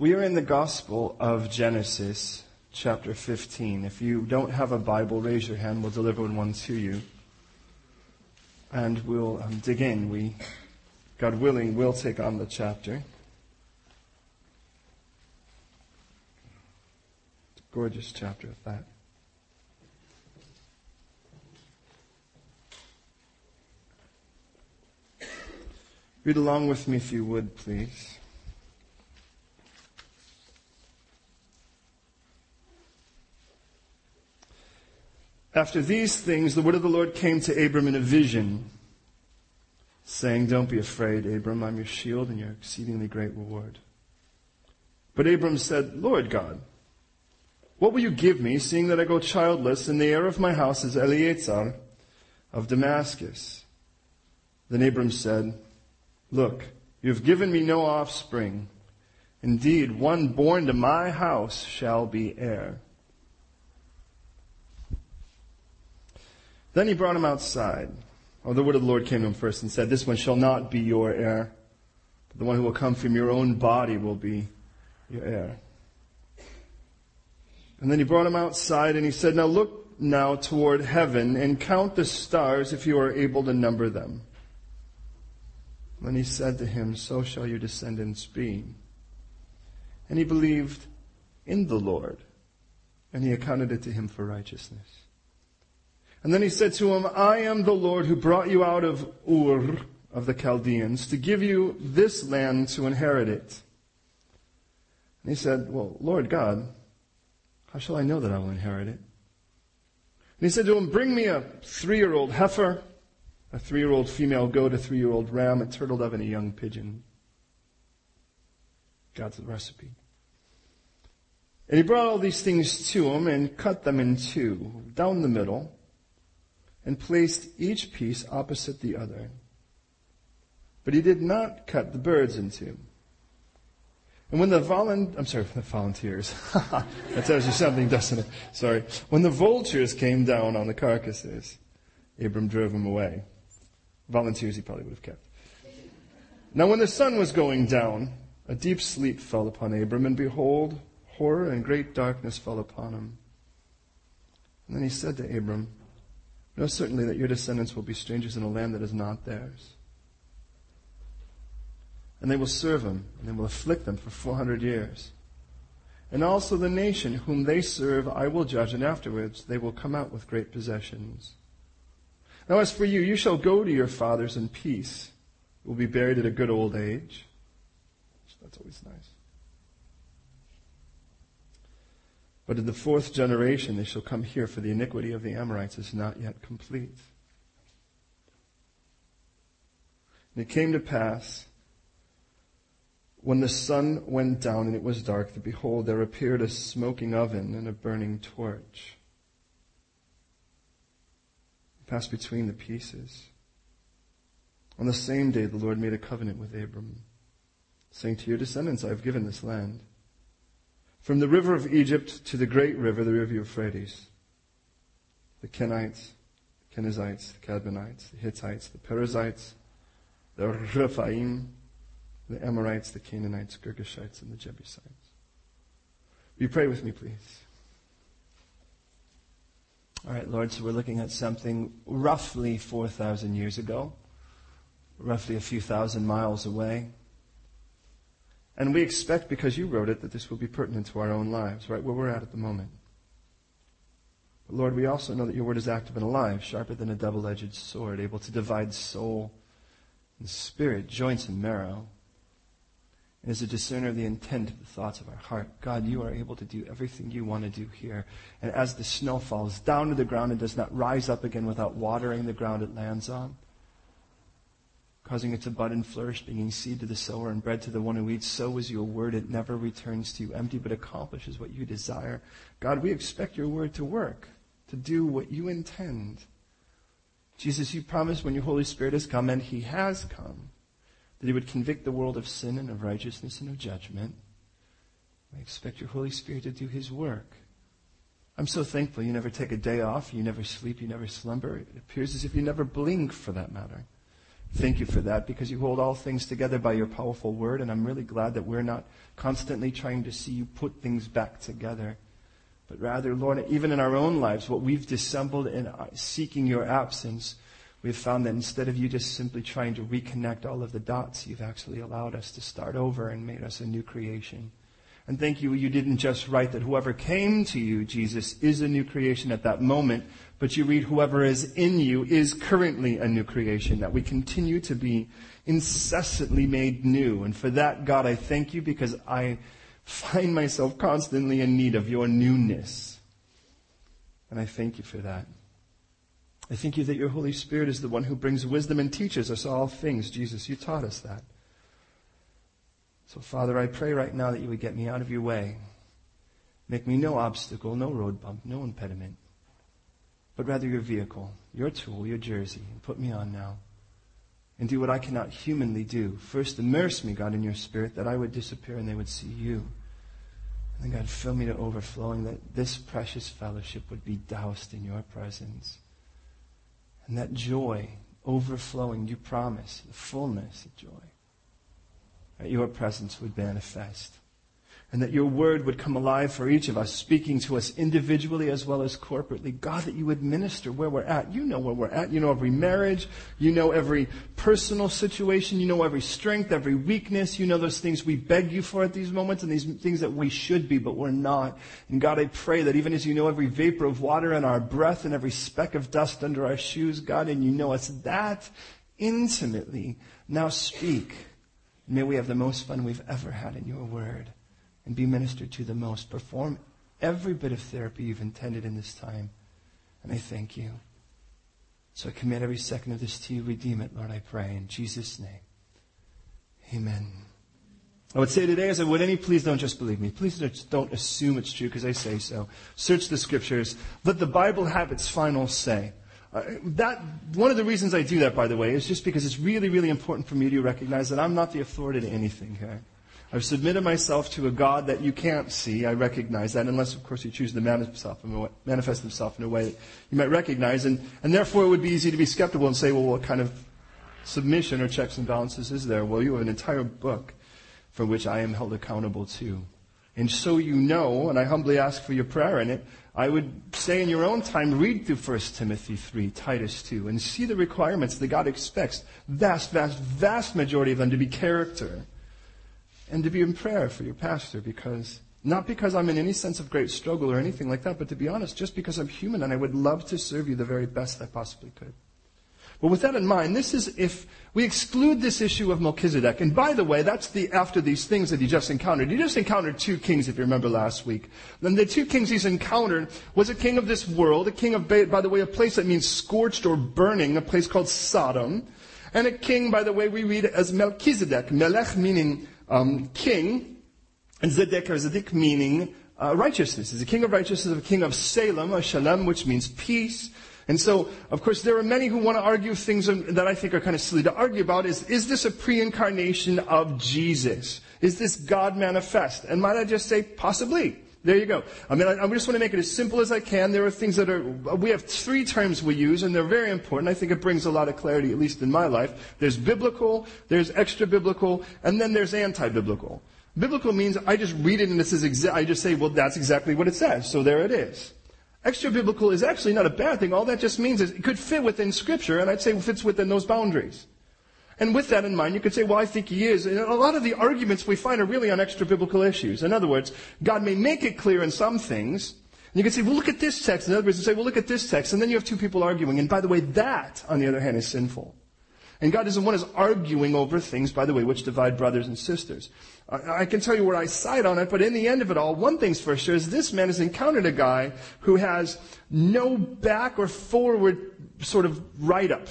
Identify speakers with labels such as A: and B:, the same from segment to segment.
A: We are in the Gospel of Genesis, chapter 15. If you don't have a Bible, raise your hand. We'll deliver one to you. And we'll um, dig in. We, God willing, will take on the chapter. It's a gorgeous chapter at that. Read along with me if you would, please. After these things, the word of the Lord came to Abram in a vision, saying, Don't be afraid, Abram, I'm your shield and your exceedingly great reward. But Abram said, Lord God, what will you give me, seeing that I go childless, and the heir of my house is Eliezer of Damascus? Then Abram said, Look, you have given me no offspring. Indeed, one born to my house shall be heir. Then he brought him outside. Oh, the word of the Lord came to him first and said, This one shall not be your heir, but the one who will come from your own body will be your heir. And then he brought him outside and he said, Now look now toward heaven and count the stars if you are able to number them. Then he said to him, So shall your descendants be. And he believed in the Lord, and he accounted it to him for righteousness. And then he said to him, I am the Lord who brought you out of Ur of the Chaldeans to give you this land to inherit it. And he said, Well, Lord God, how shall I know that I will inherit it? And he said to him, Bring me a three year old heifer, a three year old female goat, a three year old ram, a turtle dove, and a young pigeon. God's the recipe. And he brought all these things to him and cut them in two, down the middle and placed each piece opposite the other. But he did not cut the birds in two. And when the volun- I'm sorry, the volunteers. that tells you something, doesn't it? Sorry. When the vultures came down on the carcasses, Abram drove them away. Volunteers he probably would have kept. Now when the sun was going down, a deep sleep fell upon Abram, and behold, horror and great darkness fell upon him. And then he said to Abram, Know certainly that your descendants will be strangers in a land that is not theirs. And they will serve him, and they will afflict them for 400 years. And also the nation whom they serve I will judge, and afterwards they will come out with great possessions. Now as for you, you shall go to your fathers in peace. You will be buried at a good old age. That's always nice. But in the fourth generation they shall come here, for the iniquity of the Amorites is not yet complete. And it came to pass, when the sun went down and it was dark, that behold, there appeared a smoking oven and a burning torch. It passed between the pieces. On the same day the Lord made a covenant with Abram, saying, To your descendants I have given this land. From the river of Egypt to the great river, the river Euphrates, the Kenites, the Kenizzites, the Cadmonites, the Hittites, the Perizzites, the Rephaim, the Amorites, the Canaanites, Girgashites, and the Jebusites. Will you pray with me, please? All right, Lord, so we're looking at something roughly 4,000 years ago, roughly a few thousand miles away. And we expect, because you wrote it, that this will be pertinent to our own lives, right where we're at at the moment. But Lord, we also know that your word is active and alive, sharper than a double edged sword, able to divide soul and spirit, joints and marrow, and is a discerner of the intent of the thoughts of our heart. God, you are able to do everything you want to do here. And as the snow falls down to the ground and does not rise up again without watering the ground it lands on, causing it to bud and flourish, bringing seed to the sower and bread to the one who eats. So is your word. It never returns to you empty, but accomplishes what you desire. God, we expect your word to work, to do what you intend. Jesus, you promised when your Holy Spirit has come, and he has come, that he would convict the world of sin and of righteousness and of judgment. I expect your Holy Spirit to do his work. I'm so thankful you never take a day off, you never sleep, you never slumber. It appears as if you never blink for that matter. Thank you for that because you hold all things together by your powerful word, and I'm really glad that we're not constantly trying to see you put things back together. But rather, Lord, even in our own lives, what we've dissembled in uh, seeking your absence, we've found that instead of you just simply trying to reconnect all of the dots, you've actually allowed us to start over and made us a new creation. And thank you, you didn't just write that whoever came to you, Jesus, is a new creation at that moment, but you read whoever is in you is currently a new creation, that we continue to be incessantly made new. And for that, God, I thank you because I find myself constantly in need of your newness. And I thank you for that. I thank you that your Holy Spirit is the one who brings wisdom and teaches us all things. Jesus, you taught us that. So, Father, I pray right now that you would get me out of your way. Make me no obstacle, no road bump, no impediment, but rather your vehicle, your tool, your jersey, put me on now. And do what I cannot humanly do. First, immerse me, God, in your spirit, that I would disappear and they would see you. And then, God, fill me to overflowing, that this precious fellowship would be doused in your presence. And that joy overflowing, you promise, the fullness of joy that your presence would manifest. And that your word would come alive for each of us, speaking to us individually as well as corporately. God, that you would minister where we're at. You know where we're at. You know every marriage. You know every personal situation. You know every strength, every weakness. You know those things we beg you for at these moments and these things that we should be, but we're not. And God, I pray that even as you know every vapor of water in our breath and every speck of dust under our shoes, God, and you know us that intimately, now speak May we have the most fun we've ever had in your word and be ministered to the most. Perform every bit of therapy you've intended in this time. And I thank you. So I commit every second of this to you. Redeem it, Lord, I pray. In Jesus' name. Amen. I would say today, as I would any, please don't just believe me. Please don't assume it's true because I say so. Search the scriptures. Let the Bible have its final say. Uh, that, one of the reasons I do that, by the way, is just because it's really, really important for me to recognize that I'm not the authority to anything here. I've submitted myself to a God that you can't see. I recognize that, unless, of course, you choose to manifest himself in a way that you might recognize. And, and therefore, it would be easy to be skeptical and say, well, what kind of submission or checks and balances is there? Well, you have an entire book for which I am held accountable to. And so you know, and I humbly ask for your prayer in it, I would say in your own time, read through 1 Timothy 3, Titus 2, and see the requirements that God expects. Vast, vast, vast majority of them to be character. And to be in prayer for your pastor because, not because I'm in any sense of great struggle or anything like that, but to be honest, just because I'm human and I would love to serve you the very best I possibly could. But with that in mind, this is if we exclude this issue of Melchizedek. And by the way, that's the after these things that he just encountered. He just encountered two kings, if you remember last week. And the two kings he's encountered was a king of this world, a king of, by the way, a place that means scorched or burning, a place called Sodom, and a king, by the way, we read as Melchizedek. Melech meaning um, king, and Zedek or Zedek meaning uh, righteousness. He's a king of righteousness, a king of Salem, or Shalem, which means peace. And so, of course, there are many who want to argue things that I think are kind of silly to argue about is, is this a pre-incarnation of Jesus? Is this God manifest? And might I just say, possibly. There you go. I mean, I, I, just want to make it as simple as I can. There are things that are, we have three terms we use, and they're very important. I think it brings a lot of clarity, at least in my life. There's biblical, there's extra biblical, and then there's anti-biblical. Biblical means I just read it and this is exa- I just say, well, that's exactly what it says. So there it is. Extra biblical is actually not a bad thing. All that just means is it could fit within Scripture, and I'd say it fits within those boundaries. And with that in mind, you could say, well, I think he is. And a lot of the arguments we find are really on extra biblical issues. In other words, God may make it clear in some things. And you can say, well, look at this text. In other words, you say, well, look at this text. And then you have two people arguing. And by the way, that, on the other hand, is sinful. And God isn't one is arguing over things, by the way, which divide brothers and sisters. I, can tell you where I side on it, but in the end of it all, one thing's for sure is this man has encountered a guy who has no back or forward sort of write-up.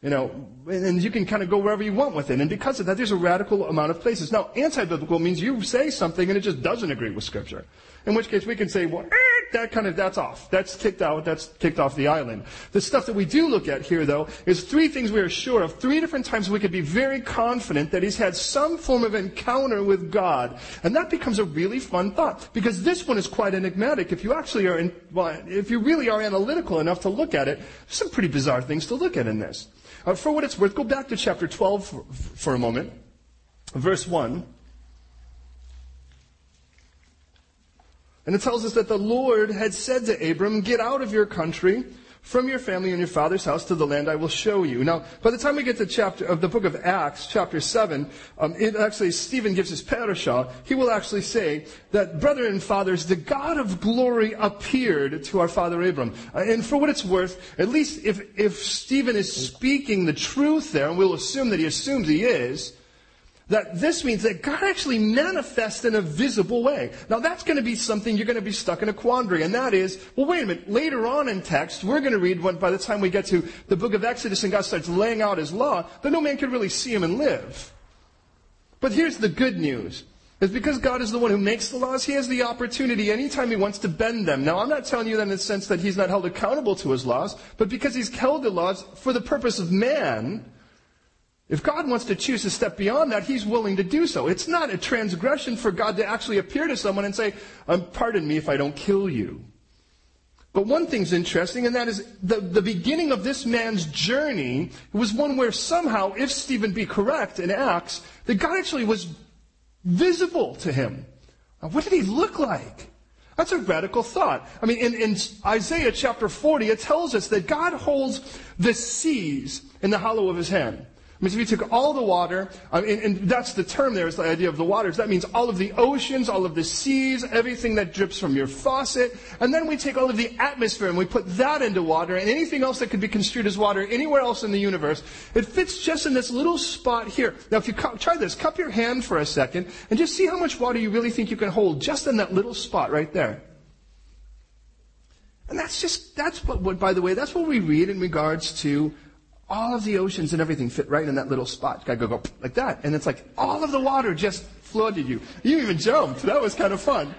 A: You know, and you can kind of go wherever you want with it. And because of that, there's a radical amount of places. Now, anti-biblical means you say something and it just doesn't agree with Scripture. In which case we can say, well, eh, that kind of, that's off. That's kicked out. That's kicked off the island. The stuff that we do look at here, though, is three things we are sure of. Three different times we could be very confident that he's had some form of encounter with God. And that becomes a really fun thought. Because this one is quite enigmatic. If you actually are, in, well, if you really are analytical enough to look at it, there's some pretty bizarre things to look at in this. Uh, for what it's worth, go back to chapter 12 for, for a moment. Verse 1. And it tells us that the Lord had said to Abram, Get out of your country, from your family and your father's house to the land I will show you. Now, by the time we get to chapter of the book of Acts, chapter seven, um, it actually Stephen gives his parashah. He will actually say that, brethren and fathers, the God of glory appeared to our father Abram. Uh, and for what it's worth, at least if if Stephen is speaking the truth there, and we'll assume that he assumes he is, that this means that God actually manifests in a visible way. Now that's going to be something you're going to be stuck in a quandary, and that is, well, wait a minute. Later on in text, we're going to read when, by the time we get to the book of Exodus and God starts laying out His law, that no man could really see Him and live. But here's the good news. Is because God is the one who makes the laws, He has the opportunity anytime He wants to bend them. Now, I'm not telling you that in the sense that He's not held accountable to His laws, but because He's held the laws for the purpose of man, if God wants to choose to step beyond that, He's willing to do so. It's not a transgression for God to actually appear to someone and say, um, pardon me if I don't kill you. But one thing's interesting, and that is the, the beginning of this man's journey was one where somehow, if Stephen be correct in Acts, that God actually was visible to him. Now, what did he look like? That's a radical thought. I mean, in, in Isaiah chapter 40, it tells us that God holds the seas in the hollow of his hand means if you took all the water, uh, and, and, that's the term there is the idea of the waters. That means all of the oceans, all of the seas, everything that drips from your faucet. And then we take all of the atmosphere and we put that into water and anything else that could be construed as water anywhere else in the universe. It fits just in this little spot here. Now if you cu- try this, cup your hand for a second and just see how much water you really think you can hold just in that little spot right there. And that's just, that's what, what, by the way, that's what we read in regards to all of the oceans and everything fit right in that little spot. Gotta go, go like that. And it's like all of the water just flooded you. You even jumped. That was kind of fun.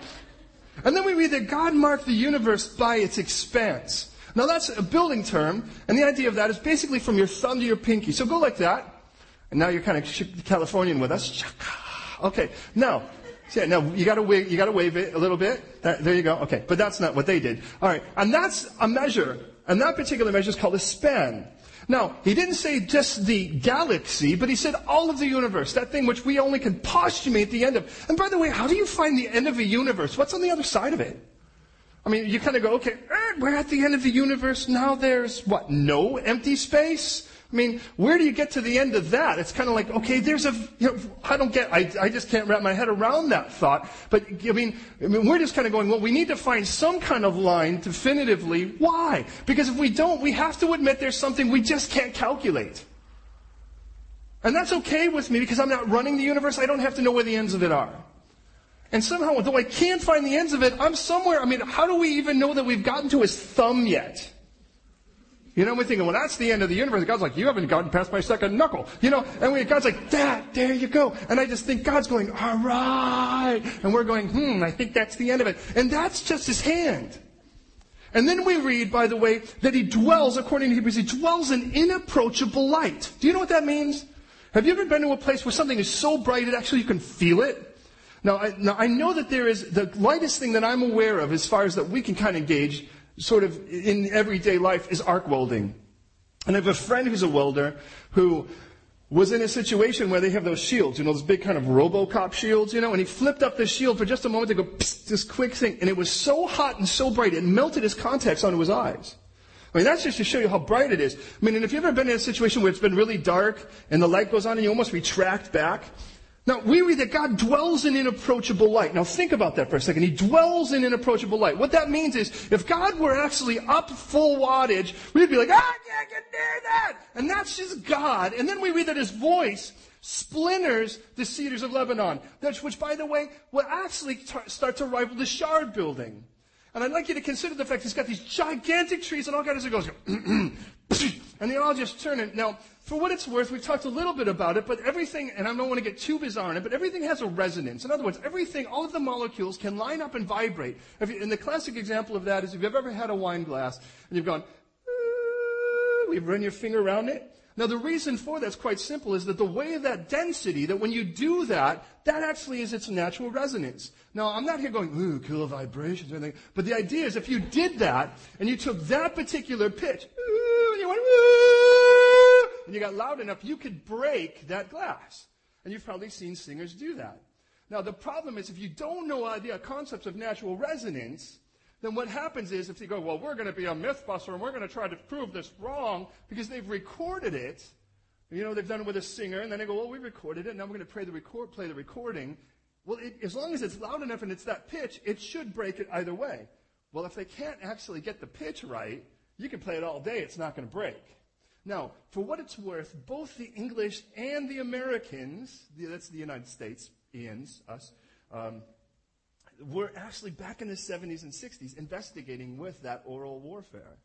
A: And then we read that God marked the universe by its expanse. Now that's a building term, and the idea of that is basically from your thumb to your pinky. So go like that. And now you're kind of Californian with us. Okay. Now, yeah, now you gotta wave, you gotta wave it a little bit. That, there you go. Okay. But that's not what they did. Alright. And that's a measure. And that particular measure is called a span. Now, he didn't say just the galaxy, but he said all of the universe, that thing which we only can postulate the end of. And by the way, how do you find the end of a universe? What's on the other side of it? I mean, you kind of go, okay, eh, we're at the end of the universe. Now there's what? No empty space? I mean, where do you get to the end of that? It's kind of like, okay, there's a, you know, I don't get, I, I just can't wrap my head around that thought. But, I mean, I mean, we're just kind of going, well, we need to find some kind of line definitively. Why? Because if we don't, we have to admit there's something we just can't calculate. And that's okay with me because I'm not running the universe. I don't have to know where the ends of it are. And somehow, though I can't find the ends of it, I'm somewhere. I mean, how do we even know that we've gotten to his thumb yet? You know, we're thinking, well, that's the end of the universe. God's like, you haven't gotten past my second knuckle. You know, and we, God's like, that, there you go. And I just think God's going, all right. And we're going, hmm, I think that's the end of it. And that's just his hand. And then we read, by the way, that he dwells, according to Hebrews, he dwells in inapproachable light. Do you know what that means? Have you ever been to a place where something is so bright it actually you can feel it? Now I, now, I know that there is the lightest thing that I'm aware of as far as that we can kind of gauge sort of in everyday life is arc welding. And I have a friend who's a welder who was in a situation where they have those shields, you know, those big kind of Robocop shields, you know, and he flipped up the shield for just a moment to go, psst, this quick thing, and it was so hot and so bright, it melted his contacts onto his eyes. I mean, that's just to show you how bright it is. I mean, and if you've ever been in a situation where it's been really dark and the light goes on and you almost retract back, now, we read that God dwells in inapproachable light. Now, think about that for a second. He dwells in inapproachable light. What that means is, if God were actually up full wattage, we'd be like, ah, I can't get near that! And that's just God. And then we read that His voice splinters the cedars of Lebanon, which, by the way, will actually start to rival the Shard building. And I'd like you to consider the fact he's got these gigantic trees, and all does is goes, and they all just turn. And now, for what it's worth, we've talked a little bit about it, but everything, and I don't want to get too bizarre on it, but everything has a resonance. In other words, everything, all of the molecules can line up and vibrate. You, and the classic example of that is if you've ever had a wine glass and you've gone, you've run your finger around it. Now the reason for that's quite simple is that the way that density, that when you do that, that actually is its natural resonance. Now I'm not here going, ooh, cool vibrations or anything, but the idea is if you did that and you took that particular pitch, ooh, you went, ooh, and you got loud enough, you could break that glass. And you've probably seen singers do that. Now, the problem is if you don't know uh, the uh, concepts of natural resonance, then what happens is if you go, well, we're going to be a mythbuster and we're going to try to prove this wrong because they've recorded it. You know, they've done it with a singer, and then they go, well, we recorded it, and now we're going to play the, record, play the recording. Well, it, as long as it's loud enough and it's that pitch, it should break it either way. Well, if they can't actually get the pitch right, you can play it all day, it's not going to break. Now, for what it's worth, both the English and the Americans, that's the United States, Ians, us, um, were actually back in the 70s and 60s investigating with that aural warfare.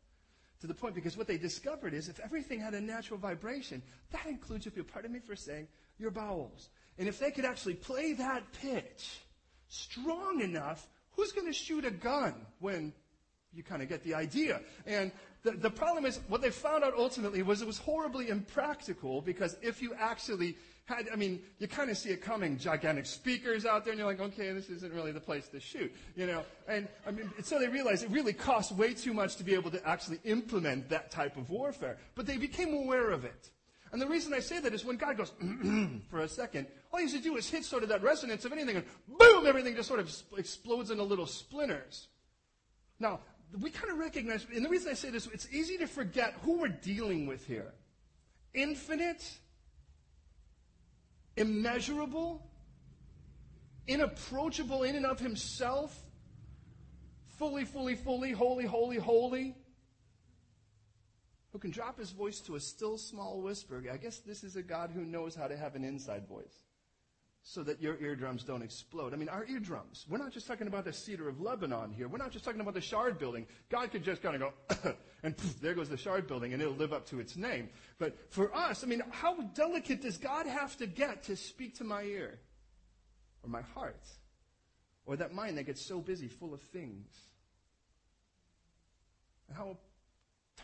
A: To the point, because what they discovered is if everything had a natural vibration, that includes, if you'll pardon me for saying, your bowels. And if they could actually play that pitch strong enough, who's going to shoot a gun when you kind of get the idea. And the, the problem is, what they found out ultimately was it was horribly impractical because if you actually had, I mean, you kind of see it coming, gigantic speakers out there, and you're like, okay, this isn't really the place to shoot, you know. And I mean, so they realized it really costs way too much to be able to actually implement that type of warfare. But they became aware of it. And the reason I say that is when God goes, for a second, all he has to do is hit sort of that resonance of anything, and boom, everything just sort of explodes into little splinters. Now, we kind of recognize, and the reason I say this, it's easy to forget who we're dealing with here. Infinite, immeasurable, inapproachable in and of himself, fully, fully, fully, holy, holy, holy, who can drop his voice to a still small whisper. I guess this is a God who knows how to have an inside voice so that your eardrums don't explode. I mean, our eardrums. We're not just talking about the cedar of Lebanon here. We're not just talking about the shard building. God could just kind of go, and poof, there goes the shard building, and it'll live up to its name. But for us, I mean, how delicate does God have to get to speak to my ear, or my heart, or that mind that gets so busy, full of things? How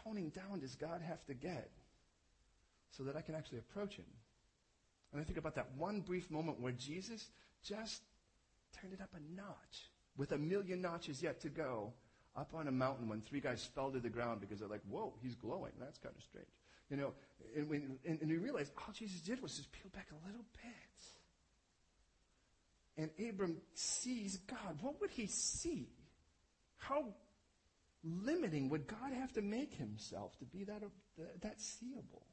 A: toning down does God have to get so that I can actually approach Him? And I think about that one brief moment where Jesus just turned it up a notch with a million notches yet to go up on a mountain when three guys fell to the ground because they're like, whoa, he's glowing. That's kind of strange. You know, and, we, and, and we realized all Jesus did was just peel back a little bit. And Abram sees God. What would he see? How limiting would God have to make himself to be that, uh, that seeable?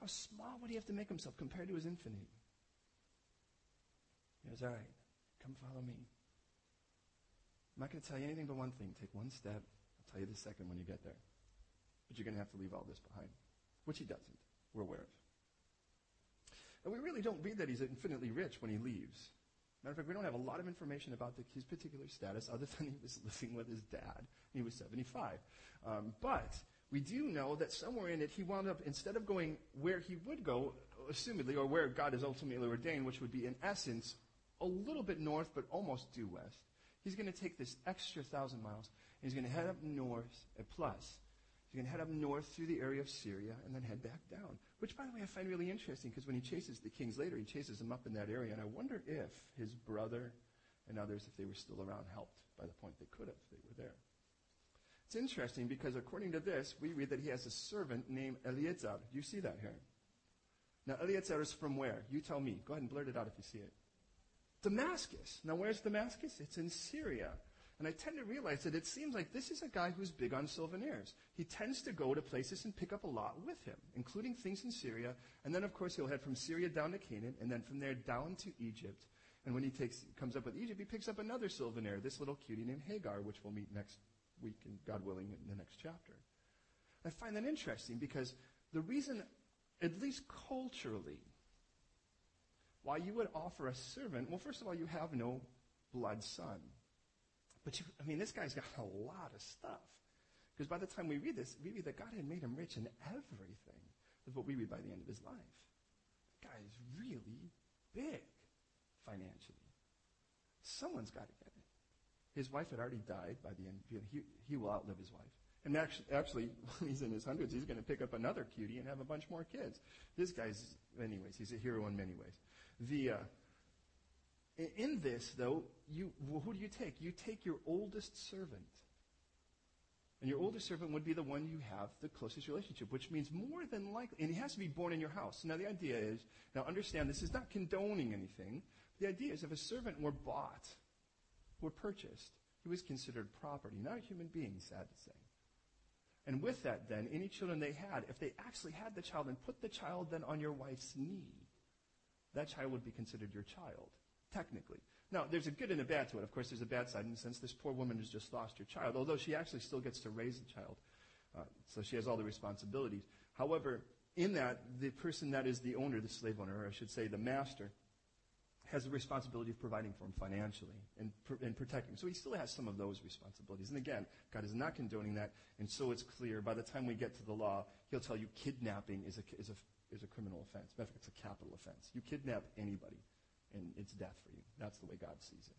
A: How small would he have to make himself compared to his infinity? He goes, All right, come follow me. I'm not going to tell you anything but one thing. Take one step. I'll tell you the second when you get there. But you're going to have to leave all this behind, which he doesn't. We're aware of. And we really don't read that he's infinitely rich when he leaves. Matter of fact, we don't have a lot of information about the, his particular status other than he was living with his dad. He was 75. Um, but we do know that somewhere in it he wound up, instead of going where he would go, assumedly, or where God is ultimately ordained, which would be in essence a little bit north, but almost due west, he's going to take this extra thousand miles, and he's going to head up north, at plus. He's going to head up north through the area of Syria and then head back down. Which, by the way, I find really interesting because when he chases the kings later, he chases them up in that area. And I wonder if his brother and others, if they were still around, helped by the point they could have. They were there. It's interesting because according to this, we read that he has a servant named Eliezer. Do you see that here? Now, Eliezer is from where? You tell me. Go ahead and blurt it out if you see it. Damascus. Now, where's Damascus? It's in Syria. And I tend to realize that it seems like this is a guy who's big on souvenirs. He tends to go to places and pick up a lot with him, including things in Syria. And then, of course, he'll head from Syria down to Canaan, and then from there down to Egypt. And when he takes, comes up with Egypt, he picks up another souvenir, this little cutie named Hagar, which we'll meet next week, and God willing, in the next chapter. I find that interesting because the reason, at least culturally, why you would offer a servant, well, first of all, you have no blood son. But you, I mean, this guy's got a lot of stuff. Because by the time we read this, we read that God had made him rich in everything. That's what we read by the end of his life. The guy is really big financially. Someone's got to get it. His wife had already died by the end. He, he will outlive his wife. And actually, actually, when he's in his hundreds, he's going to pick up another cutie and have a bunch more kids. This guy's, anyways, he's a hero in many ways. The, uh, in this, though, you, well, who do you take? You take your oldest servant. And your oldest servant would be the one you have the closest relationship, which means more than likely, and he has to be born in your house. Now the idea is, now understand this is not condoning anything. The idea is if a servant were bought, were purchased, he was considered property, not a human being, sad to say. And with that then, any children they had, if they actually had the child and put the child then on your wife's knee, that child would be considered your child technically. Now, there's a good and a bad to it. Of course, there's a bad side in the sense this poor woman has just lost her child, although she actually still gets to raise the child. Uh, so she has all the responsibilities. However, in that, the person that is the owner, the slave owner, or I should say the master, has the responsibility of providing for him financially and, and protecting him. So he still has some of those responsibilities. And again, God is not condoning that, and so it's clear. By the time we get to the law, he'll tell you kidnapping is a, is a, is a criminal offense. Matter of fact, it's a capital offense. You kidnap anybody and it's death for you. That's the way God sees it.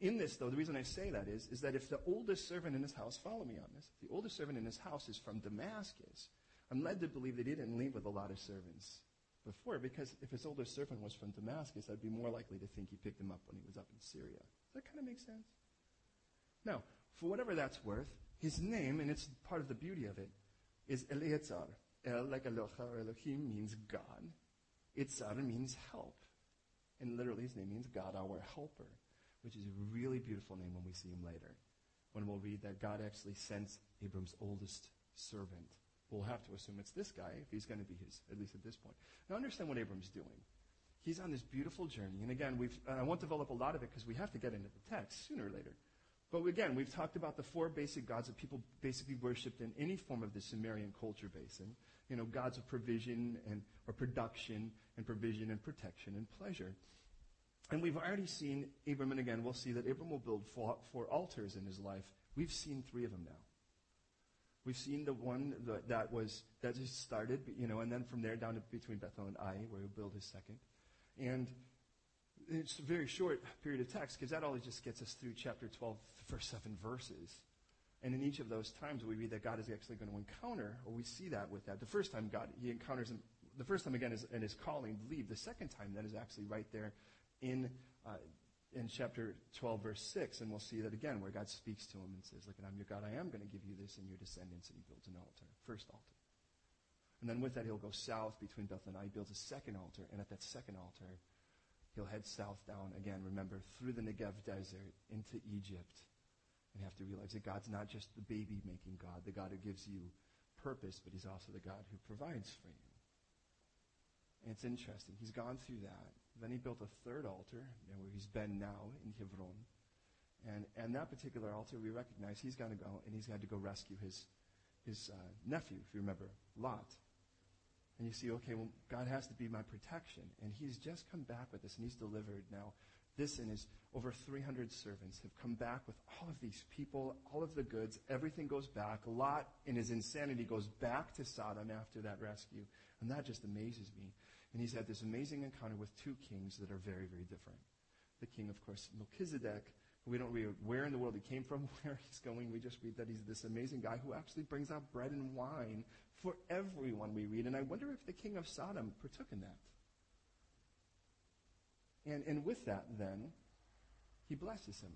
A: In this, though, the reason I say that is, is that if the oldest servant in his house, follow me on this, if the oldest servant in his house is from Damascus, I'm led to believe that he didn't leave with a lot of servants before, because if his older servant was from Damascus, I'd be more likely to think he picked him up when he was up in Syria. Does that kind of make sense? Now, for whatever that's worth, his name, and it's part of the beauty of it, is Eliezer. El, like Eloha or Elohim, means God. Itzar means help. And literally his name means God our helper, which is a really beautiful name when we see him later. When we'll read that God actually sends Abram's oldest servant. We'll have to assume it's this guy if he's going to be his, at least at this point. Now understand what Abram's doing. He's on this beautiful journey. And again, we've, and I won't develop a lot of it because we have to get into the text sooner or later. But again, we've talked about the four basic gods that people basically worshipped in any form of the Sumerian culture basin. You know, gods of provision and, or production and provision and protection and pleasure. And we've already seen Abram, and again, we'll see that Abram will build four, four altars in his life. We've seen three of them now. We've seen the one that, that was, that just started, you know, and then from there down to between Bethel and Ai, where he'll build his second. And it's a very short period of text because that only just gets us through chapter 12, the first seven verses. And in each of those times, we read that God is actually going to encounter, or we see that with that. The first time God, he encounters him, the first time again is in his calling, leave. The second time then is actually right there in, uh, in chapter 12, verse 6. And we'll see that again, where God speaks to him and says, Look, I'm your God, I am going to give you this and your descendants. And he builds an altar, first altar. And then with that, he'll go south between Bethel and Ai, builds a second altar. And at that second altar, he'll head south down again, remember, through the Negev desert into Egypt. And have to realize that God's not just the baby making God, the God who gives you purpose, but he's also the God who provides for you. And it's interesting. He's gone through that. Then he built a third altar, where he's been now in Hebron. And, and that particular altar, we recognize he's got to go, and he's got to go rescue his, his uh, nephew, if you remember, Lot. And you see, okay, well, God has to be my protection. And he's just come back with this, and he's delivered now. This and his over 300 servants have come back with all of these people, all of the goods. Everything goes back. Lot, in his insanity, goes back to Sodom after that rescue. And that just amazes me. And he's had this amazing encounter with two kings that are very, very different. The king, of course, Melchizedek, we don't read where in the world he came from, where he's going. We just read that he's this amazing guy who actually brings out bread and wine for everyone, we read. And I wonder if the king of Sodom partook in that. And, and with that, then, he blesses him.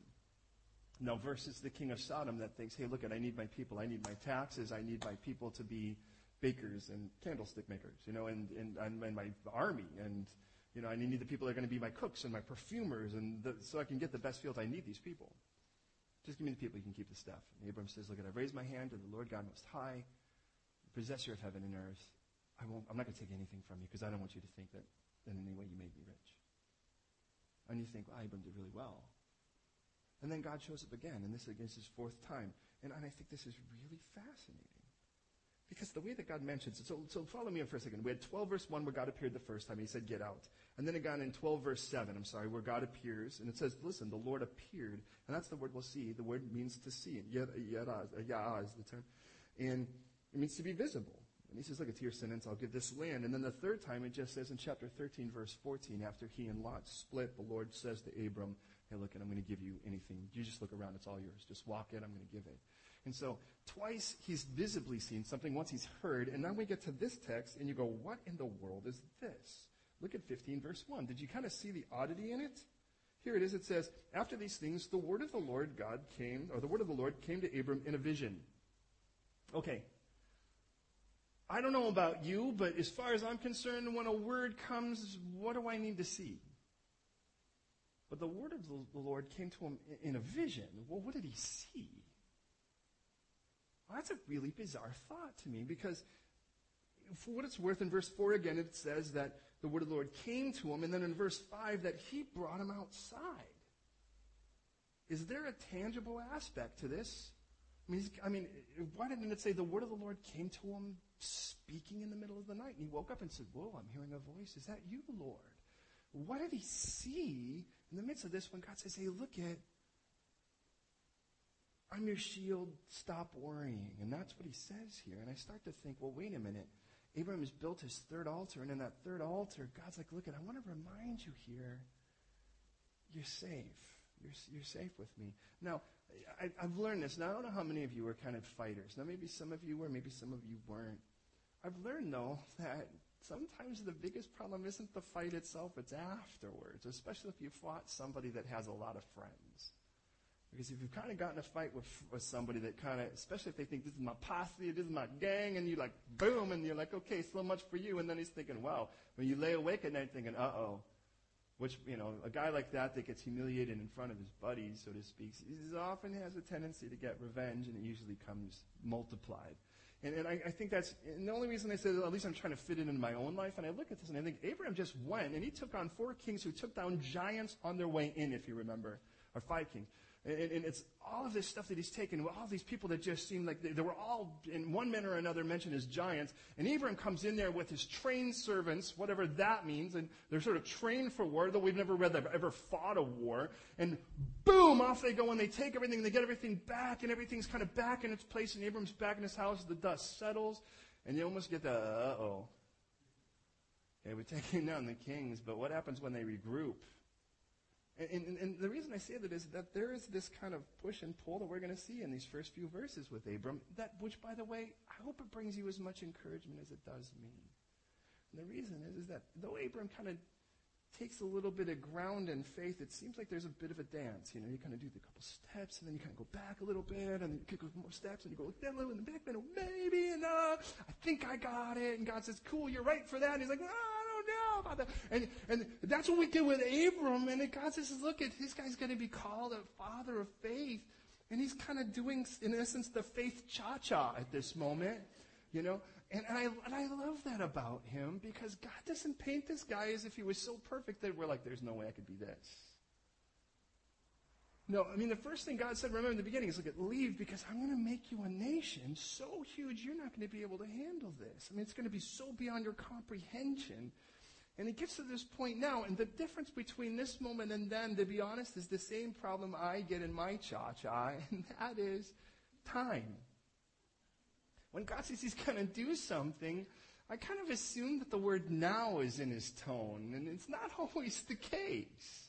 A: Now, versus the king of Sodom that thinks, hey, look, at I need my people. I need my taxes. I need my people to be bakers and candlestick makers, you know, and, and, and my army. And, you know, I need the people that are going to be my cooks and my perfumers, and the, so I can get the best fields. I need these people. Just give me the people, you can keep the stuff. And Abram says, look, I've raised my hand to the Lord God Most High, possessor of heaven and earth. I won't, I'm not going to take anything from you because I don't want you to think that in any way you made me rich. And you think, well, Abram did really well. And then God shows up again, and this is his fourth time. And, and I think this is really fascinating. Because the way that God mentions it, so, so follow me for a second. We had 12 verse 1 where God appeared the first time. He said, get out. And then again in 12 verse 7, I'm sorry, where God appears. And it says, listen, the Lord appeared. And that's the word we'll see. The word means to see. Uh, Yada ah is the term. And it means to be visible. And he says, look, to your sentence, I'll give this land. And then the third time, it just says in chapter 13, verse 14, after he and Lot split, the Lord says to Abram, hey, look, and I'm going to give you anything. You just look around, it's all yours. Just walk it, I'm going to give it. And so twice he's visibly seen something, once he's heard, and now we get to this text, and you go, what in the world is this? Look at 15, verse 1. Did you kind of see the oddity in it?
B: Here it is. It says, After these things, the word of the Lord God came, or the word of the Lord came to Abram in a vision.
A: Okay. I don't know about you, but as far as I'm concerned, when a word comes, what do I need to see? But the word of the Lord came to him in a vision. Well, what did he see? Well, that's a really bizarre thought to me because for what it's worth, in verse 4 again, it says that the word of the Lord came to him, and then in verse 5 that he brought him outside. Is there a tangible aspect to this? I mean, I mean, why didn't it say the word of the Lord came to him speaking in the middle of the night? And he woke up and said, Whoa, I'm hearing a voice. Is that you, Lord? What did he see in the midst of this when God says, Hey, look at, I'm your shield, stop worrying. And that's what he says here. And I start to think, well, wait a minute. Abraham has built his third altar, and in that third altar, God's like, look, at, I want to remind you here, you're safe. You're, you're safe with me. Now, I, I've learned this. Now, I don't know how many of you are kind of fighters. Now, maybe some of you were, maybe some of you weren't. I've learned, though, that sometimes the biggest problem isn't the fight itself, it's afterwards, especially if you fought somebody that has a lot of friends. Because if you've kind of gotten a fight with, with somebody that kind of, especially if they think this is my posse, this is my gang, and you like, boom, and you're like, okay, so much for you. And then he's thinking, wow. When you lay awake at night thinking, uh oh. Which, you know, a guy like that that gets humiliated in front of his buddies, so to speak, he often has a tendency to get revenge, and it usually comes multiplied. And, and I, I, think that's, and the only reason I say that, at least I'm trying to fit it into my own life, and I look at this and I think Abraham just went, and he took on four kings who took down giants on their way in, if you remember, or five kings. And, and, it's all of this stuff that he's taken, all these people that just seem like they, they, were all, in one manner or another, mentioned as giants. And Abram comes in there with his trained servants, whatever that means, and they're sort of trained for war, though we've never read they've ever fought a war. And boom, off they go, and they take everything, and they get everything back, and everything's kind of back in its place, and Abram's back in his house, the dust settles, and you almost get the, uh-oh. Okay, we're taking down the kings, but what happens when they regroup? And, and, and, the reason I say that is that there is this kind of push and pull that we're going to see in these first few verses with Abram, that, which, by the way, I hope it brings you as much encouragement as it does me. And the reason is, is that though Abram kind of takes a little bit of ground in faith, it seems like there's a bit of a dance. You know, you kind of do the couple steps, and then you kind of go back a little bit, and then you couple more steps, and you go down a little in the back, then maybe, and uh, I think I got it. And God says, cool, you're right for that. And he's like, ah, that. And, and that's what we did with Abram. And God says, look, at this guy's going to be called a father of faith. And he's kind of doing, in essence, the faith cha-cha at this moment. You know, and I, and I love that about him because God doesn't paint this guy as if he was so perfect that we're like, there's no way I could be this. No, I mean, the first thing God said, remember in the beginning, is look at leave because I'm going to make you a nation so huge you're not going to be able to handle this. I mean, it's going to be so beyond your comprehension and it gets to this point now, and the difference between this moment and then, to be honest, is the same problem I get in my cha cha, and that is time. When God says He's going to do something, I kind of assume that the word now is in His tone, and it's not always the case.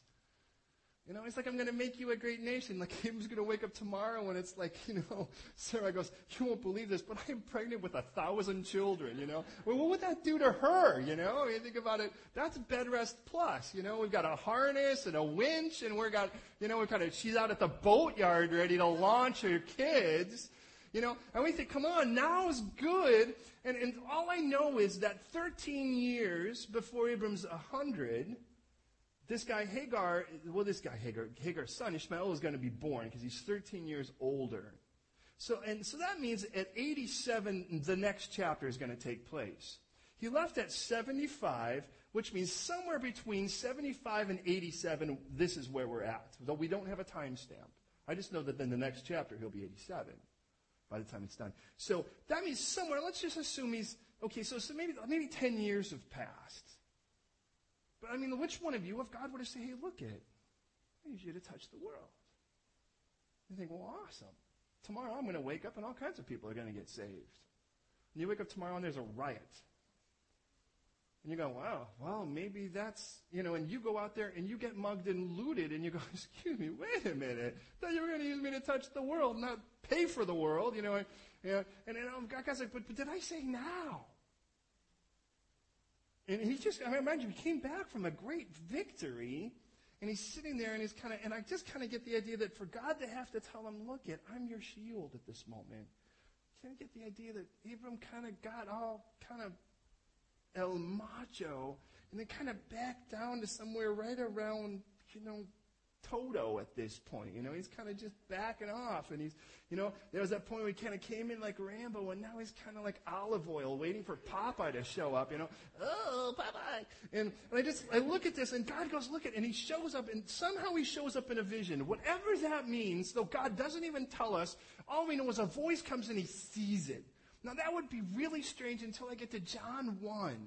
A: You know, it's like I'm going to make you a great nation. Like Abram's going to wake up tomorrow and it's like, you know, Sarah goes, you won't believe this, but I'm pregnant with a thousand children, you know. Well, what would that do to her, you know? You think about it, that's bed rest plus, you know. We've got a harness and a winch and we've got, you know, we've got a, she's out at the boatyard ready to launch her kids. You know, and we think, come on, now is good. And, and all I know is that 13 years before Abram's 100, this guy Hagar, well, this guy Hagar, Hagar's son Ishmael is going to be born because he's 13 years older. So, and so that means at 87, the next chapter is going to take place. He left at 75, which means somewhere between 75 and 87, this is where we're at. Though we don't have a timestamp. I just know that in the next chapter he'll be 87 by the time it's done. So that means somewhere, let's just assume he's, okay, so, so maybe, maybe 10 years have passed. But I mean, which one of you, if God were to say, hey, look it, I need you to touch the world? You think, well, awesome. Tomorrow I'm going to wake up and all kinds of people are going to get saved. And you wake up tomorrow and there's a riot. And you go, wow, well, maybe that's, you know, and you go out there and you get mugged and looted and you go, excuse me, wait a minute. I thought you were going to use me to touch the world, not pay for the world, you know. And, you know, and, and oh, God's like, but, but did I say now? And he just, I mean imagine, he came back from a great victory.
B: And he's sitting there and he's kind of, and I just kind of get the idea that for God to have to tell him, look it, I'm your shield at this moment. Kind of get the idea that Abram kind of got all kind of el macho and then kind of backed down to somewhere right around, you know, Toto at this point. You know, he's kind of just backing off. And he's, you know, there was that point where he kind of came in like Rambo, and now he's kind of like Olive Oyl waiting for Popeye to show up, you know. Oh, Popeye. And, and I just, I look at this, and God goes, look at, and he shows up, and somehow he shows up in a vision. Whatever that means, though God doesn't even tell us, all we know is a voice comes and he sees it. Now that would be really strange until I get to John 1.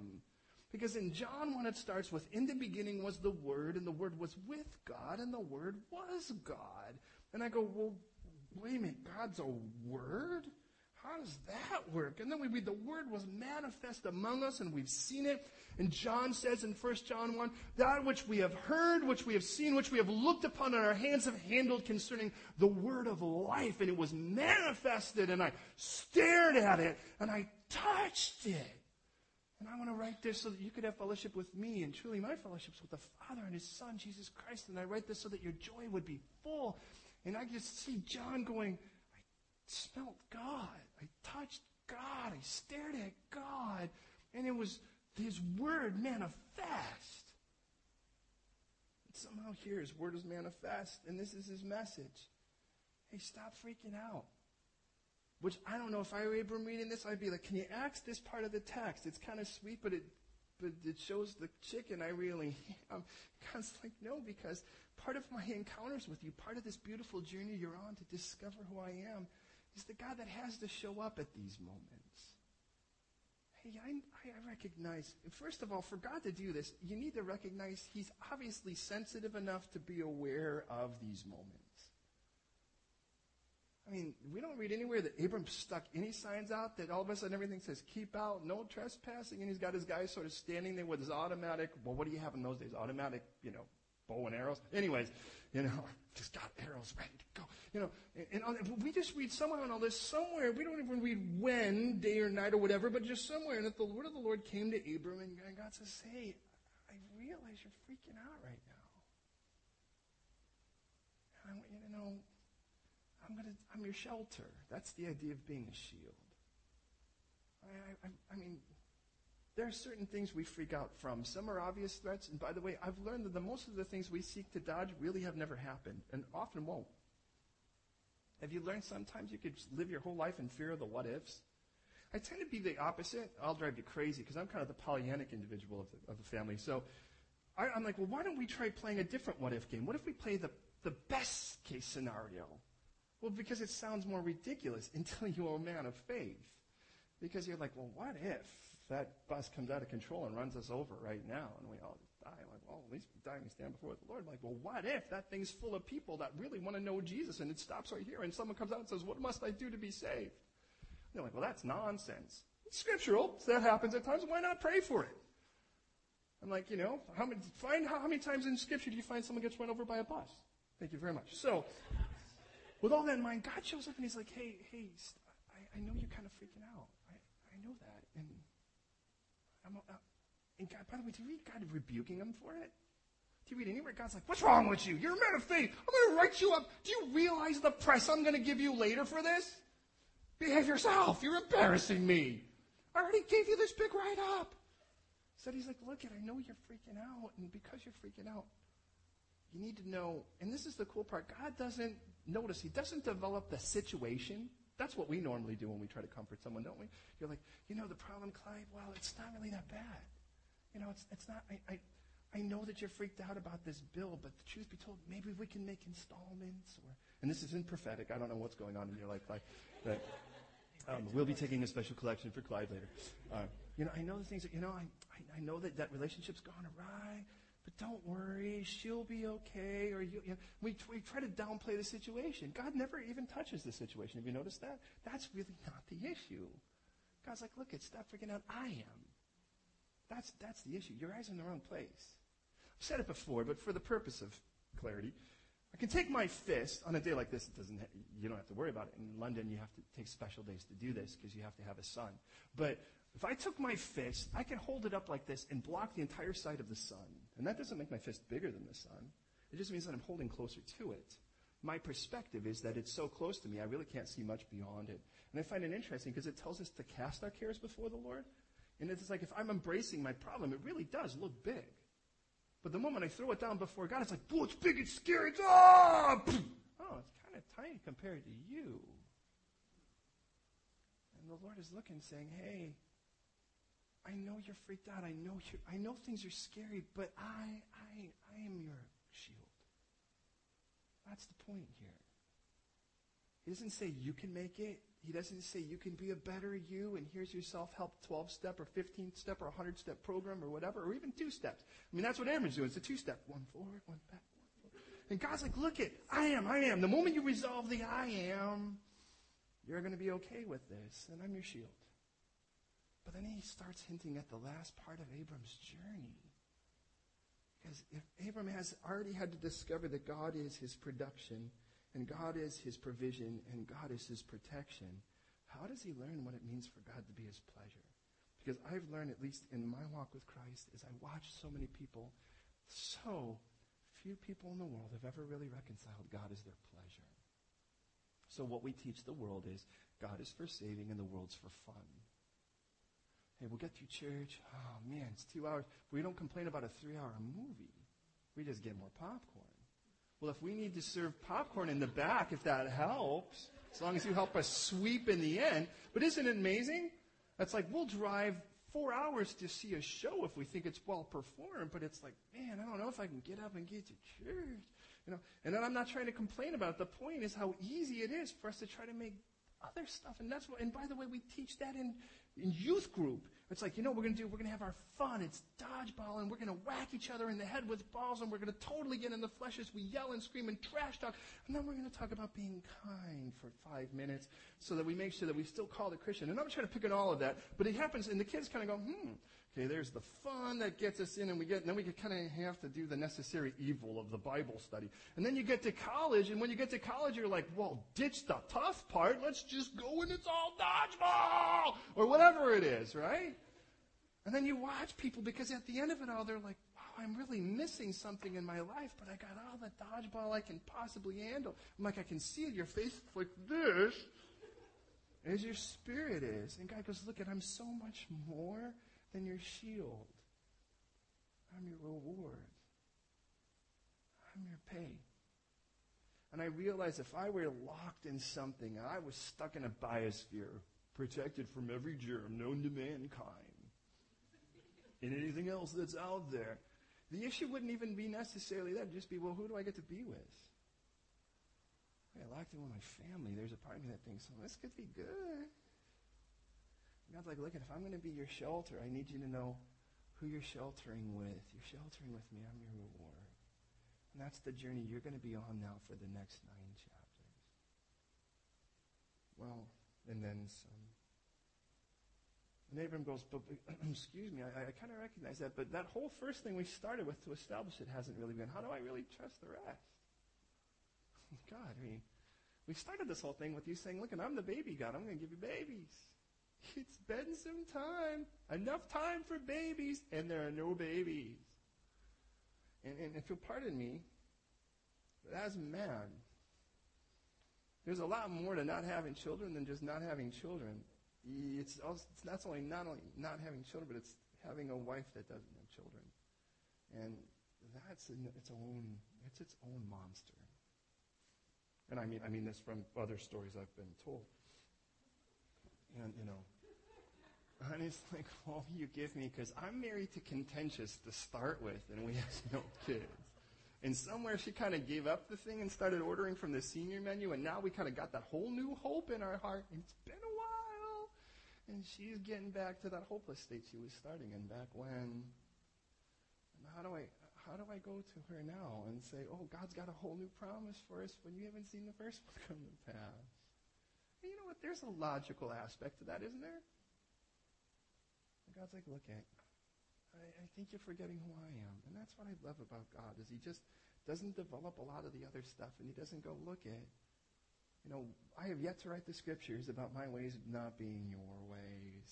B: Because in John 1, it starts with, In the beginning was the Word, and the Word was with God, and the Word was God. And I go, Well, wait a minute, God's a Word? How does that work? And then we read the Word was manifest among us, and we've seen it. And John says in 1 John 1, That which we have heard, which we have seen, which we have looked upon, and our hands have handled concerning the Word of life. And it was manifested, and I stared at it, and I touched it. And I want to write this so that you could have fellowship with me. And truly, my fellowship is with the Father and His Son, Jesus Christ. And I write this so that your joy would be full. And I just see John going, I smelt God. I touched God. I stared at God. And it was His Word manifest. And somehow here, His Word is manifest. And this is His message. Hey, stop freaking out. Which I don't know if I were Abram reading this, I'd be like, can you axe this part of the text? It's kind of sweet, but it but it shows the chicken I really am. God's like, no, because part of my encounters with you, part of this beautiful journey you're on to discover who I am, is the God that has to show up at these moments. Hey, I, I recognize, first of all, for God to do this, you need to recognize He's obviously sensitive enough to be aware of these moments. I mean, we don't read anywhere that Abram stuck any signs out that all of a sudden everything says keep out, no trespassing, and he's got his guy sort of standing there with his automatic, well, what do you have in those days? Automatic, you know, bow and arrows. Anyways, you know, just got arrows ready to go. You know, and, and we just read somewhere on all this, somewhere, we don't even read when, day or night or whatever, but just somewhere, and that the word of the Lord came to Abram, and God says, hey, I realize you're freaking out right now. And I want you to know I'm, gonna, I'm your shelter. That's the idea of being a shield. I, I, I mean, there are certain things we freak out from. Some are obvious threats, and by the way, I've learned that the most of the things we seek to dodge really have never happened, and often won't. Have you learned sometimes you could live your whole life in fear of the what ifs? I tend to be the opposite. I'll drive you crazy because I'm kind of the Pollyannic individual of the, of the family. So I, I'm like, well, why don't we try playing a different what if game? What if we play the, the best case scenario? Well, because it sounds more ridiculous until you are a man of faith. Because you're like, well, what if that bus comes out of control and runs us over right now and we all die? Like, well, at least we die and we stand before the Lord. I'm like, well, what if that thing's full of people that really want to know Jesus and it stops right here and someone comes out and says, what must I do to be saved? And they're like, well, that's nonsense. It's scriptural. That happens at times. Why not pray for it? I'm like, you know, how many, find how, how many times in scripture do you find someone gets run over by a bus? Thank you very much. So, with all that in mind, God shows up and he's like, hey, hey, I, I know you're kind of freaking out. I, I know that. And, I'm, uh, and God, by the way, do you read God rebuking him for it? Do you read anywhere God's like, what's wrong with you? You're a man of faith. I'm going to write you up. Do you realize the press I'm going to give you later for this? Behave yourself. You're embarrassing me. I already gave you this big write up. So he's like, look, I know you're freaking out. And because you're freaking out, you need to know, and this is the cool part, God doesn't, notice, He doesn't develop the situation. That's what we normally do when we try to comfort someone, don't we? You're like, you know, the problem, Clyde, well, it's not really that bad. You know, it's, it's not, I, I, I know that you're freaked out about this bill, but the truth be told, maybe we can make installments or, and this isn't prophetic. I don't know what's going on in your life, Clyde, but um, we'll be taking a special collection for Clyde later. Uh, you know, I know the things that, you know, I, I, I know that that relationship's gone awry. But don't worry, she'll be okay. Or you, you know, we, we try to downplay the situation. God never even touches the situation. Have you noticed that? That's really not the issue. God's like, look, it's stop freaking out. I am. That's, that's the issue. Your eyes are in the wrong place. I've said it before, but for the purpose of clarity, I can take my fist on a day like this. It doesn't. You don't have to worry about it. In London, you have to take special days to do this because you have to have a sun. But if I took my fist, I can hold it up like this and block the entire side of the sun. And that doesn't make my fist bigger than the sun.
A: It just means that I'm holding closer to it. My perspective is that it's so close to me, I really can't see much beyond it. And I find it interesting because it tells us to cast our cares before the Lord. And it's like if I'm embracing my problem, it really does look big. But the moment I throw it down before God, it's like, oh, it's big, it's scary, it's ah! Oh, it's kind of tiny compared to you. And the Lord is looking, saying, hey, I know you're freaked out. I know you I know things are scary, but I, I, I am your shield. That's the point here. He doesn't say you can make it. He doesn't say you can be a better you and here's your self-help 12-step or 15-step or 100-step program or whatever, or even two steps. I mean, that's what Aaron's doing. It's a two-step. One forward, one back, one forward. And God's like, look it, I am, I am. The moment you resolve the I am, you're going to be okay with this, and I'm your shield. But then he starts hinting at the last part of Abram's journey. Because if Abram has already had to discover that God is his production, and God is his provision, and God is his protection, how does he learn what it means for God to be his pleasure? Because I've learned, at least in my walk with Christ, as I watch so many people, so few people in the world have ever really reconciled God as their pleasure. So what we teach the world is God is for saving and the world's for fun. Hey, we'll get through church. Oh man, it's two hours. We don't complain about a three hour movie. We just get more popcorn. Well, if we need to serve popcorn in the back, if that helps, as long as you help us sweep in the end. But isn't it amazing? That's like we'll drive four hours to see a show if we think it's well performed, but it's like, man, I don't know if I can get up and get to church. You know, and then I'm not trying to complain about it. The point is how easy it is for us to try to make other stuff. And that's what, and by the way, we teach that in, in youth group. It's like, you know, what we're going to do, we're going to have our fun. It's dodgeball, and we're going to whack each other in the head with balls, and we're going to totally get in the flesh as we yell and scream and trash talk. And then we're going to talk about being kind for five minutes so that we make sure that we still call the Christian. And I'm trying to pick on all of that, but it happens, and the kids kind of go, hmm, okay, there's the fun that gets us in, and we get, and then we kind of have to do the necessary evil of the Bible study. And then you get to college, and when you get to college, you're like, well, ditch the tough part. Let's just go and it's all dodgeball! Or whatever it is, right? And then you watch people because at the end of it all, they're like, wow, I'm really missing something in my life, but I got all the dodgeball I can possibly handle. I'm like, I can see it. Your face like this as your spirit is. And God goes, look, at I'm so much more than your shield. I'm your reward. I'm your pay. And I realized if I were locked in something and I was stuck in a biosphere, protected from every germ known to mankind, and anything else that's out there. The issue wouldn't even be necessarily that. It'd just be, well, who do I get to be with? I like to with my family. There's a part of me that thinks, well, this could be good. God's like, look, if I'm going to be your shelter, I need you to know who you're sheltering with. You're sheltering with me. I'm your reward. And that's the journey you're going to be on now for the next nine chapters. Well, and then some. And Abram goes, but, excuse me, I, I kind of recognize that, but that whole first thing we started with to establish it hasn't really been, how do I really trust the rest? God, I mean, we started this whole thing with you saying, look, and I'm the baby God. I'm going to give you babies. It's been some time. Enough time for babies, and there are no babies. And, and if you'll pardon me, but as a man, there's a lot more to not having children than just not having children it's, also, it's not only not only not having children, but it's having a wife that doesn't have children, and that's in its own it's its own monster. And I mean I mean this from other stories I've been told. And you know, like, well, you give me because I'm married to contentious to start with, and we have no kids. And somewhere she kind of gave up the thing and started ordering from the senior menu, and now we kind of got that whole new hope in our heart. It's been a while. and she's getting back to that hopeless state she was starting in back when. And how do I how do I go to her now and say, "Oh, God's got a whole new promise for us when you haven't seen the first one come to pass?" And you know what? There's a logical aspect to that, isn't there? God's like, "Look at, I, I think you're forgetting who I am," and that's what I love about God is He just doesn't develop a lot of the other stuff, and He doesn't go, "Look at." You know, I have yet to write the scriptures about my ways not being your ways,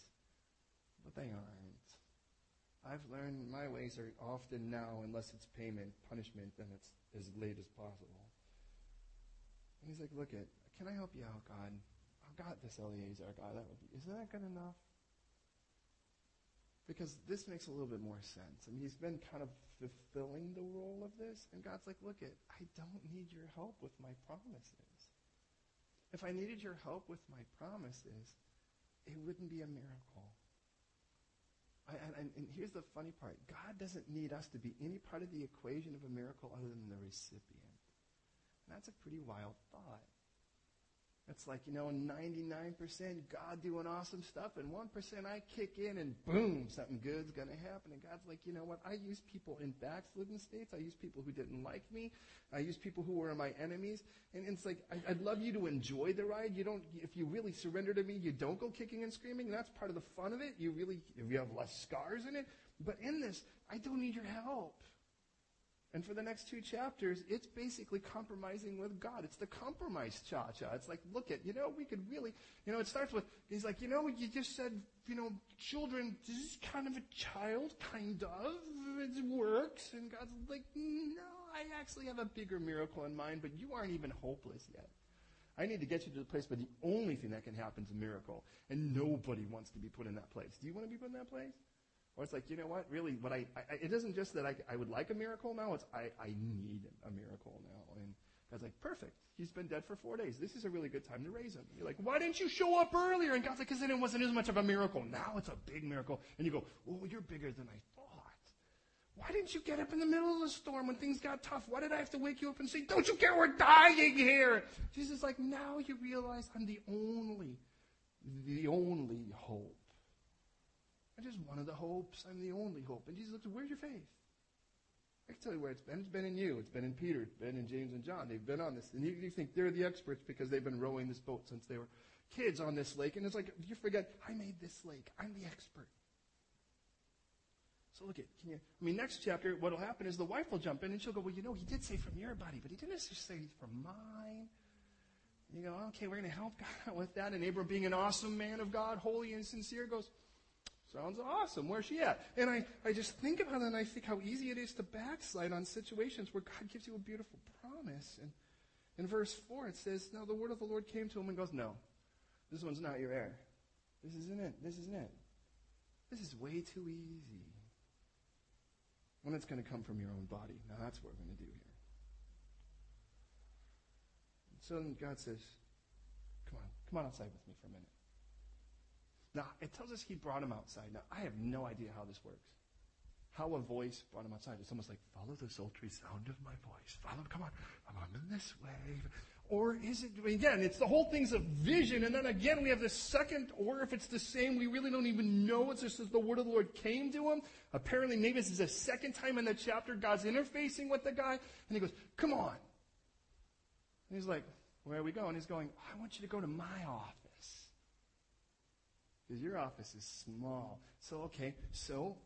A: but they aren't.
B: I've learned my ways are often now, unless it's payment, punishment, then it's as late as possible. And he's like, look at, can I help you out, God? I've got this Eliezer, God. That would be, isn't that good enough? Because this makes a little bit more sense. I mean, he's been kind of fulfilling the role of this, and God's like, look at, I don't need your help with my promises. If I needed your help with my promises, it wouldn't be a miracle. I, and, and here's the funny part God doesn't need us to be any part of the equation of a miracle other than the recipient. And that's a pretty wild thought. It's like, you know, 99% God doing awesome stuff, and 1% I kick in, and boom, something good's going to happen. And God's like, you know what? I use people in backslidden states. I use people who didn't like me. I use people who were my enemies. And it's like, I, would love you to enjoy the ride. You don't, if you really surrender to me, you don't go kicking and screaming. That's part of the fun of it. You really, if you have less scars in it. But in this, I don't need your help. And for the next two chapters, it's basically compromising with God. It's the compromise cha-cha. It's like, look at, you know, we could really, you know, it starts with, he's like, you know, you just said, you know, children, this is kind of a child, kind of. It works. And God's like, no, I actually have a bigger miracle in mind, but you aren't even hopeless yet. I need to get you to the place where the only thing that can happen is a miracle. And nobody wants to be put in that place. Do you want to be put in that place? Or it's like, you know what? Really, what I, I it isn't just that I, I would like a miracle now. It's I, I need a miracle now. And God's like, perfect. He's been dead for four days. This is a really good time to raise him. You're like, why didn't you show up earlier? And God's like, because then it wasn't as much of a miracle. Now it's a big miracle. And you go, oh, you're bigger than I thought. Why didn't you get up in the middle of the storm when things got tough? Why did I have to wake you up and say, don't you care we're dying here? Jesus is like, now you realize I'm the only, the only hope. I'm just one of the hopes. I'm the only hope. And Jesus looks, where's your faith? I can tell you where it's been. It's been in you. It's been in Peter. It's been in James and John. They've been on this. And you, you think they're the experts because they've been rowing this boat since they were kids on this lake. And it's like, you forget, I made this lake. I'm the expert. So look at, can you, I mean, next chapter, what'll happen is the wife will jump in and she'll go, well, you know, he did say from your body, but he didn't necessarily say from mine. And you go, okay, we're going to help God out with that. And Abram, being an awesome man of God, holy and sincere, goes, Sounds awesome. Where's she at? And I, I just think about it and I think how easy it is to backslide on situations where God gives you a beautiful promise. And in verse 4 it says, Now the word of the Lord came to him and goes, No, this one's not your heir. This isn't it. This isn't it. This is way too easy. When it's going to come from your own body. Now that's what we're going to do here. So then God says, Come on, come on outside with me for a minute. Now, it tells us he brought him outside. Now, I have no idea how this works. How a voice brought him outside. It's almost like, follow the sultry sound of my voice. Follow, come on, I'm on this way. Or is it, again, it's the whole thing's a vision, and then again we have this second, or if it's the same, we really don't even know. It's just as the word of the Lord came to him. Apparently, maybe this is the second time in the chapter God's interfacing with the guy, and he goes, come on. And he's like, where are we going? He's going, I want you to go to my office your office is small. So, okay, so,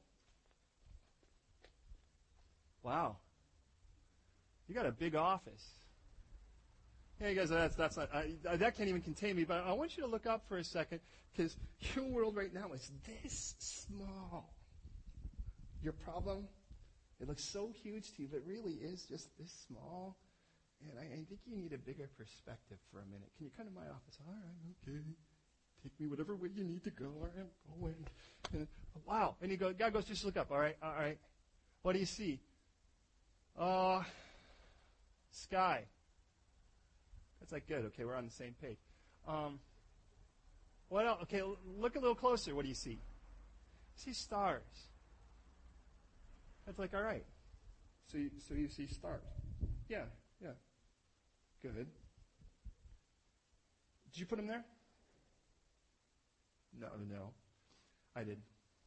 B: wow, you got a big office. Hey guys, that's that's not I, that can't even contain me. But I want you to look up for a second because your world right now is this small. Your problem, it looks so huge to you, but really is just this small. And I, I think you need a bigger perspective for a minute. Can you come to my office? All right, okay. Take me whatever way you need to go. I'm going. And, wow. And he goes, God goes, just look up. All right, all right. What do you see? Uh, sky. That's like good. Okay, we're on the same page. Um, what else? Okay, look a little closer. What do you see? See stars. That's like all right. So you, so you see stars. Yeah, yeah. Good. Did you put them there? No, no. I did.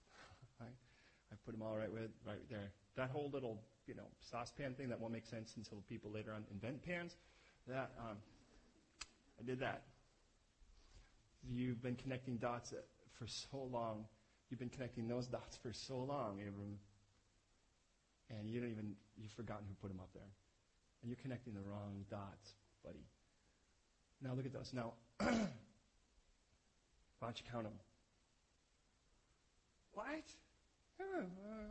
B: I, I put them all right with right there. That whole little, you know, saucepan thing that won't make sense until people later on invent pans. That um, I did that. You've been connecting dots for so long. You've been connecting those dots for so long, Abram. And you don't even, you've forgotten who put them up there. And you're connecting the wrong dots, buddy. Now look at those. Now, Why don't you count them? What? Oh,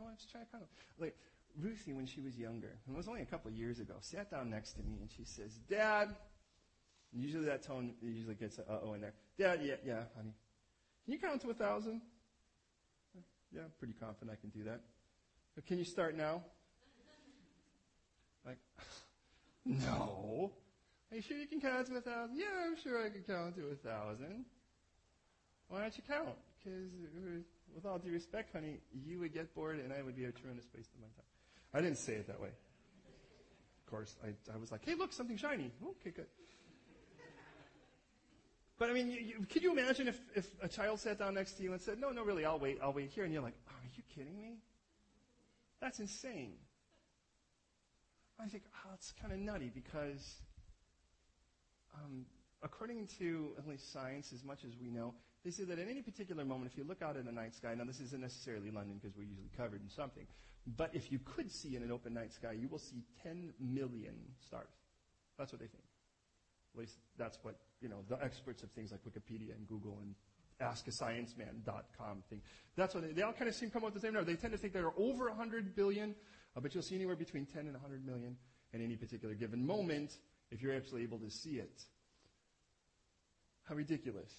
B: let's try kind of like Ruthie when she was younger. And it was only a couple of years ago. Sat down next to me and she says, "Dad." Usually that tone usually gets a uh oh in there. Dad, yeah, yeah, honey. Can you count to a thousand? Yeah, I'm pretty confident I can do that. But can you start now? Like, no. Are you sure you can count to a thousand? Yeah, I'm sure I can count to a thousand. Why don't you count? Because with all due respect, honey, you would get bored and I would be a tremendous waste of my time. I didn't say it that way. Of course, I, I was like, hey, look, something shiny. Okay, good. But I mean, you, you, could you imagine if, if a child sat down next to you and said, no, no, really, I'll wait, I'll wait here. And you're like, oh, are you kidding me? That's insane. I think, oh, it's kind of nutty because um, according to at least science, as much as we know, they say that at any particular moment, if you look out at a night sky, now this isn't necessarily London because we're usually covered in something, but if you could see in an open night sky, you will see 10 million stars. That's what they think. At least that's what, you know, the experts of things like Wikipedia and Google and askascienceman.com thing. That's what they, they all kind of seem to come up with the same number. They tend to think there are over 100 billion, uh, but you'll see anywhere between 10 and 100 million in any particular given moment if you're actually able to see it. How ridiculous.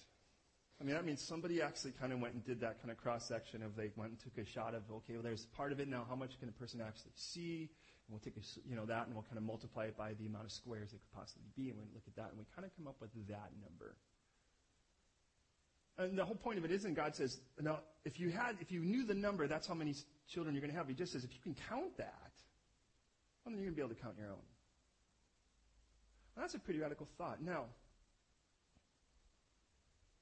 B: I mean, that means somebody actually kind of went and did that kind of cross section of they went and took a shot of, okay, well, there's part of it now. How much can a person actually see? And we'll take a, you know, that and we'll kind of multiply it by the amount of squares it could possibly be. And we look at that and we kind of come up with that number. And the whole point of it isn't God says, now, if you had, if you knew the number, that's how many children you're going to have. He just says, if you can count that, well, then you're going to be able to count your own. That's a pretty radical thought. Now,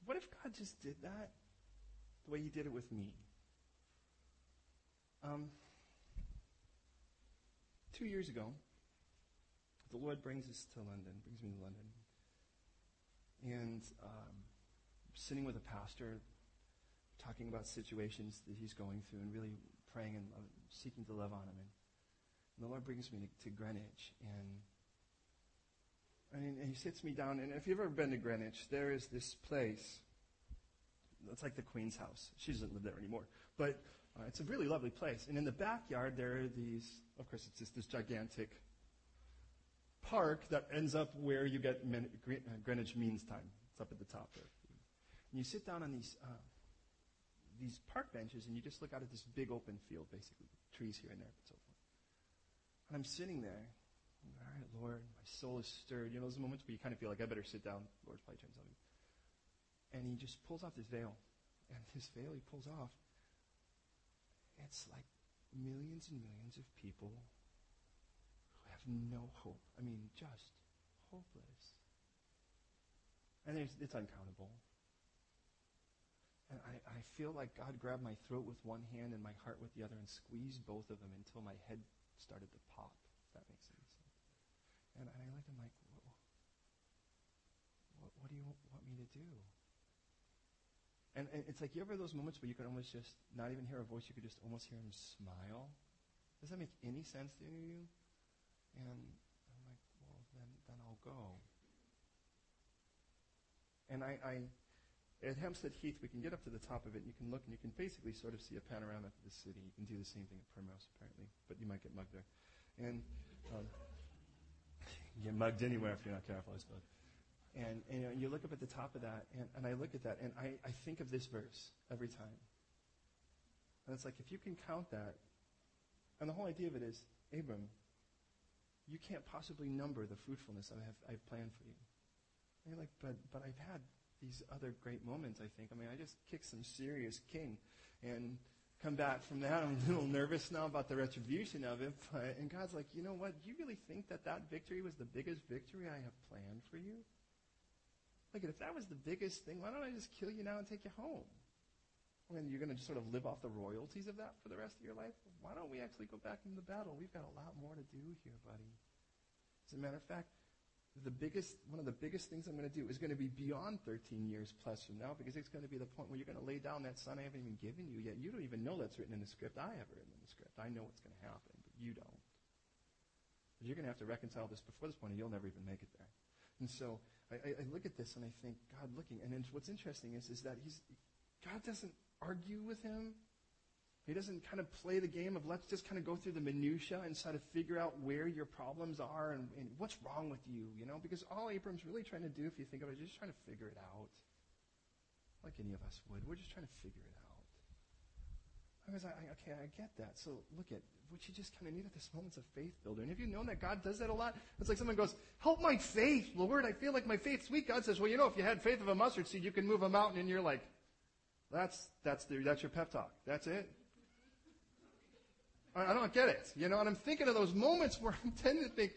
B: what if God just did that the way He did it with me? Um, two years ago, the Lord brings us to London, brings me to London. And um, sitting with a pastor, talking about situations that he's going through and really praying and seeking to love on him. And, and the Lord brings me to, to Greenwich. And Mean, he sits me down, and if you've ever been to Greenwich, there is this place. It's like the Queen's house. She doesn't live there anymore, but uh, it's a really lovely place. And in the backyard, there are these. Of course, it's just this gigantic park that ends up where you get uh, Greenwich Means Time. It's up at the top there. And you sit down on these uh, these park benches, and you just look out at this big open field, basically trees here and there, and so forth. And I'm sitting there all right, Lord, my soul is stirred. You know those moments where you kind of feel like I better sit down. Lord's probably trying to tell me. And he just pulls off this veil. And this veil he pulls off. It's like millions and millions of people who have no hope. I mean, just hopeless. And it's uncountable. And I, I feel like God grabbed my throat with one hand and my heart with the other and squeezed both of them until my head started to pop, if that makes sense. And I looked him like, what, what do you want me to do? And, and, it's like you ever those moments where you can almost just not even hear a voice, you could just almost hear him smile. Does that make any sense to any of you? And I'm like, well, then, then I'll go. And I, I, at Hampstead Heath, we can get up to the top of it, and you can look, and you can basically sort of see a panorama of the city. You can do the same thing at Primrose, apparently, but you might get mugged there. And um, you get mugged anywhere if you're not careful, I suppose. And, and you, know, you look up at the top of that, and, and I look at that, and I, I think of this verse every time. And it's like, if you can count that, and the whole idea of it is, Abram, you can't possibly number the fruitfulness I have I've planned for you. And you're like, but, but I've had these other great moments, I think. I mean, I just kicked some serious king. And come back from that. I'm a little nervous now about the retribution of it. But, and God's like, you know what? You really think that that victory was the biggest victory I have planned for you? Look, if that was the biggest thing, why don't I just kill you now and take you home? I mean, you're going to sort of live off the royalties of that for the rest of your life? Why don't we actually go back into the battle? We've got a lot more to do here, buddy. As a matter of fact, the biggest, one of the biggest things I'm going to do is going to be beyond 13 years plus from now because it's going to be the point where you're going to lay down that son I haven't even given you yet. You don't even know that's written in the script. I have written in the script. I know what's going to happen, but you don't. You're going to have to reconcile this before this point, and you'll never even make it there. And so I, I look at this and I think, God, looking. And what's interesting is, is that he's, God doesn't argue with him. He doesn't kind of play the game of let's just kind of go through the minutia and try to figure out where your problems are and, and what's wrong with you, you know, because all Abram's really trying to do, if you think of it, is just trying to figure it out. Like any of us would. We're just trying to figure it out. I was like, okay, I get that. So look at what you just kind of need at this moment's a faith builder. And have you known that God does that a lot? It's like someone goes, help my faith, Lord. I feel like my faith's weak. God says, well, you know, if you had faith of a mustard seed, you can move a mountain. And you're like, that's, that's, the, that's your pep talk. That's it. I don't get it. You know, and I'm thinking of those moments where I'm tending to think,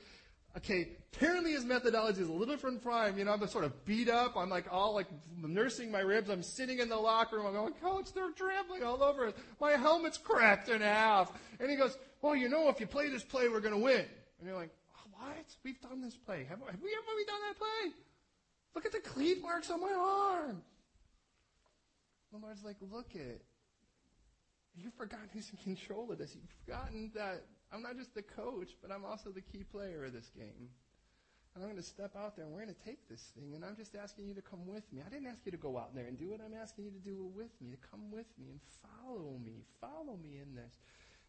B: okay, apparently his methodology is a little different from mine. You know, I'm sort of beat up. I'm like all like nursing my ribs. I'm sitting in the locker room. I'm going, coach, they're trampling all over us. My helmet's cracked in half. And he goes, well, you know, if you play this play, we're going to win. And you're like, oh, what? We've done this play. Have, have we ever done that play? Look at the cleat marks on my arm. The Lord's like, look at You've forgotten who's in control of this. You've forgotten that I'm not just the coach, but I'm also the key player of this game. And I'm going to step out there and we're going to take this thing. And I'm just asking you to come with me. I didn't ask you to go out there and do it. I'm asking you to do it with me, to come with me and follow me. Follow me in this.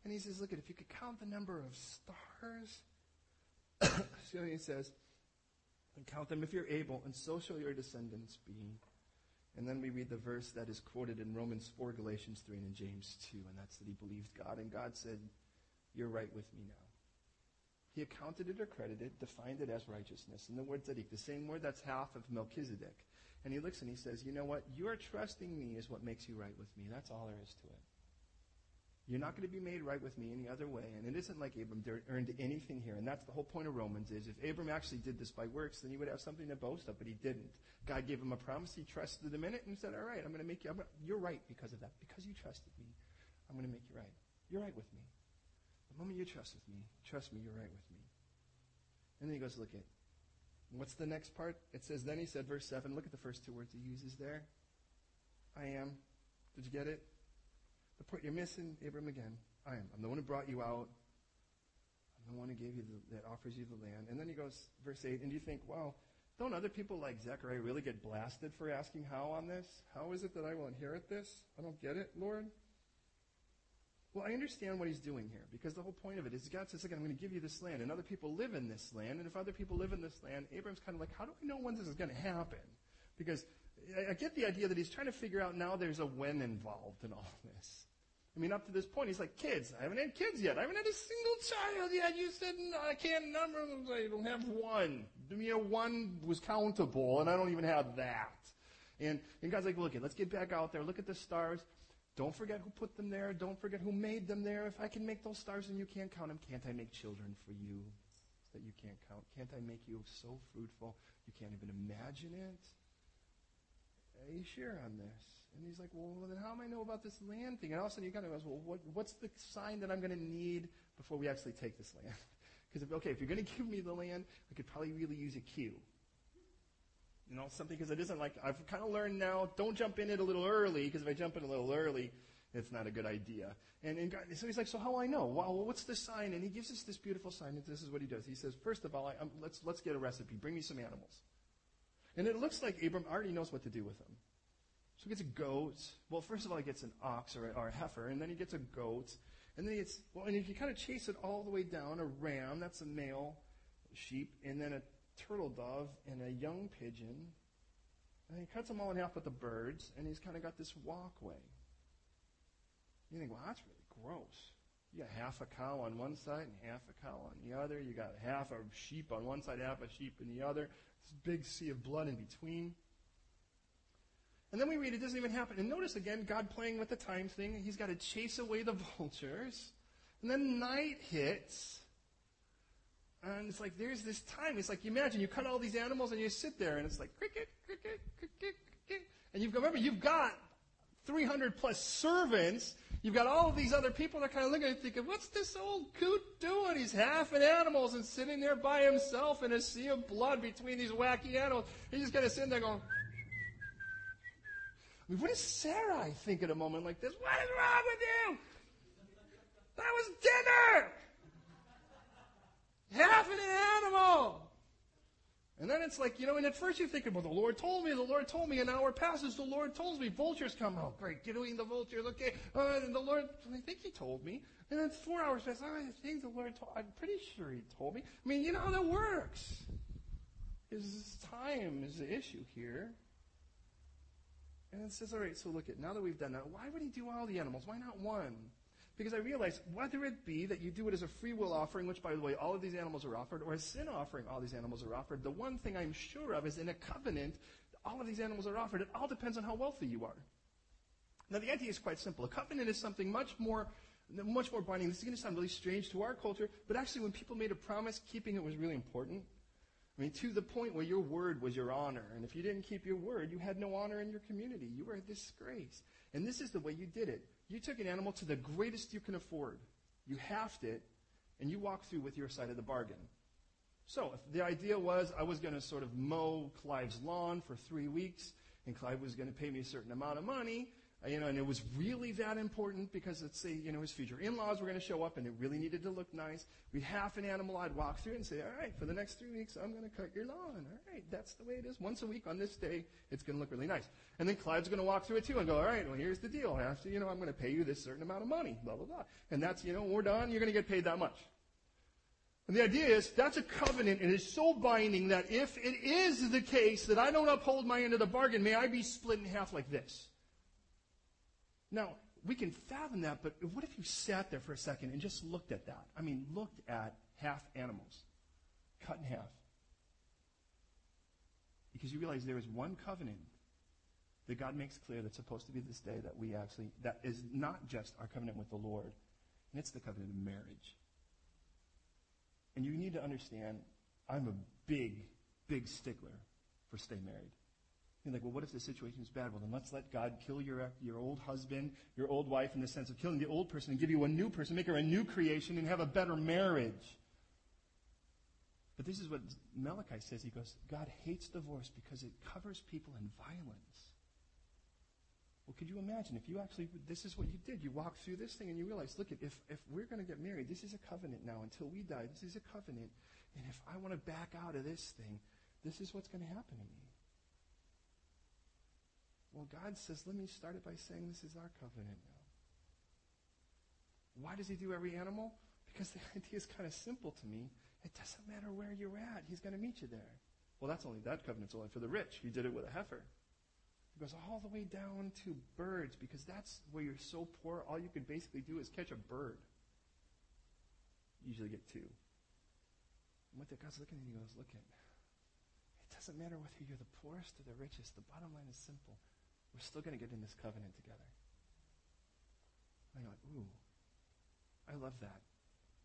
B: And he says, look at if you could count the number of stars. so he says, and count them if you're able, and so shall your descendants be. And then we read the verse that is quoted in Romans 4, Galatians 3, and in James 2, and that's that he believed God, and God said, You're right with me now. He accounted it or credited, defined it as righteousness. And the word tzaddik, the same word that's half of Melchizedek. And he looks and he says, You know what? Your trusting me is what makes you right with me. That's all there is to it. You're not going to be made right with me any other way. And it isn't like Abram earned anything here. And that's the whole point of Romans is if Abram actually did this by works, then he would have something to boast of, but he didn't. God gave him a promise. He trusted him in it and said, all right, I'm going to make you, gonna, you're right because of that. Because you trusted me, I'm going to make you right. You're right with me. The moment you trust with me, trust me, you're right with me. And then he goes, look at, what's the next part? It says, then he said, verse 7, look at the first two words he uses there. I am. Did you get it? The point you're missing, Abram, again. I am. I'm the one who brought you out. I'm the one who gave you the, that offers you the land. And then he goes, verse 8, and you think, wow, don't other people like Zechariah really get blasted for asking how on this? How is it that I will inherit this? I don't get it, Lord. Well, I understand what he's doing here because the whole point of it is God says, again, I'm going to give you this land, and other people live in this land. And if other people live in this land, Abram's kind of like, how do I know when this is going to happen? Because I get the idea that he's trying to figure out now there's a when involved in all this. I mean, up to this point, he's like, kids. I haven't had kids yet. I haven't had a single child yet. You said I can't number them. I don't have one. You know, one was countable, and I don't even have that. And, and God's like, look, let's get back out there. Look at the stars. Don't forget who put them there. Don't forget who made them there. If I can make those stars and you can't count them, can't I make children for you that you can't count? Can't I make you so fruitful you can't even imagine it? You sure on this? And he's like, well, then how am I know about this land thing? And all of a sudden he kind of goes, well, what, what's the sign that I'm going to need before we actually take this land? Because, if, okay, if you're going to give me the land, I could probably really use a cue. You know, something, because it isn't like, I've kind of learned now, don't jump in it a little early, because if I jump in a little early, it's not a good idea. And, and God, so he's like, so how I know? Well, what's the sign? And he gives us this beautiful sign, and this is what he does. He says, first of all, I, um, let's, let's get a recipe. Bring me some animals. And it looks like Abram already knows what to do with them. So he gets a goat. Well, first of all, he gets an ox or a, or a heifer, and then he gets a goat. And then he gets, well, and if you kind of chase it all the way down, a ram, that's a male sheep, and then a turtle dove and a young pigeon. And he cuts them all in half with the birds, and he's kind of got this walkway. You think, well, that's really gross. You got half a cow on one side and half a cow on the other. You got half a sheep on one side, half a sheep in the other. This big sea of blood in between. And then we read it doesn't even happen. And notice again, God playing with the time thing. He's got to chase away the vultures. And then night hits. And it's like, there's this time. It's like, you imagine you cut all these animals and you sit there and it's like, cricket, cricket, cricket, cricket. And you've got, remember, you've got 300 plus servants. You've got all of these other people that are kind of looking and thinking, what's this old coot doing? He's half an animals and sitting there by himself in a sea of blood between these wacky animals. He's just kind of sitting there going, mean, what does Sarai think at a moment like this? What is wrong with you? That was dinner! Half an animal! And then it's like, you know, and at first you think, well, the Lord told me, the Lord told me, an hour passes, the Lord told me, vultures come, oh great, get away the vultures, okay, uh, and the Lord, I think he told me. And then four hours pass, oh, I think the Lord told, I'm pretty sure he told me. I mean, you know how that works. Is time is the issue here. And it says, all right, so look at, now that we've done that, why would he do all the animals? Why not one? Because I realize whether it be that you do it as a free will offering, which by the way, all of these animals are offered, or a sin offering, all these animals are offered, the one thing I'm sure of is in a covenant, all of these animals are offered. It all depends on how wealthy you are. Now the idea is quite simple. A covenant is something much more much more binding. This is going to sound really strange to our culture, but actually when people made a promise, keeping it was really important. I mean, to the point where your word was your honor. And if you didn't keep your word, you had no honor in your community. You were a disgrace. And this is the way you did it. You took an animal to the greatest you can afford. You halved it, and you walked through with your side of the bargain. So if the idea was I was going to sort of mow Clive's lawn for three weeks, and Clive was going to pay me a certain amount of money, Uh, you know, and it was really that important because let's say, you know, his future in-laws were going to show up and it really needed to look nice. We'd half an animal, I'd walk through and say, all right, for the next three weeks, I'm going to cut your lawn. All right, that's the way it is. Once a week on this day, it's going to look really nice. And then Clyde's going to walk through it too and go, all right, well, here's the deal. After, you know, I'm going to pay you this certain amount of money, blah, blah, blah. And that's, you know, we're done, you're going to get paid that much. And the idea is that's a covenant and it's so binding that if it is the case that I don't uphold my end of the bargain, may I be split in half like this. Now, we can fathom that, but what if you sat there for a second and just looked at that? I mean, looked at half animals, cut in half. Because you realize there is one covenant that God makes clear that's supposed to be this day that we actually, that is not just our covenant with the Lord, and it's the covenant of marriage. And you need to understand, I'm a big, big stickler for stay married. You're like, well, what if the situation is bad? Well, then let's let God kill your, your old husband, your old wife, in the sense of killing the old person and give you a new person, make her a new creation, and have a better marriage. But this is what Malachi says. He goes, God hates divorce because it covers people in violence. Well, could you imagine if you actually, this is what you did. You walked through this thing and you realize, look, if, if we're going to get married, this is a covenant now until we die. This is a covenant. And if I want to back out of this thing, this is what's going to happen to me. Well, God says, let me start it by saying this is our covenant now. Why does he do every animal? Because the idea is kind of simple to me. It doesn't matter where you're at. He's going to meet you there. Well, that's only, that covenant's only for the rich. He did it with a heifer. It goes all the way down to birds because that's where you're so poor, all you can basically do is catch a bird. You usually get two. And what the God's looking at he goes, look at, it doesn't matter whether you're the poorest or the richest. The bottom line is simple. We're still going to get in this covenant together. You're like, ooh, I love that.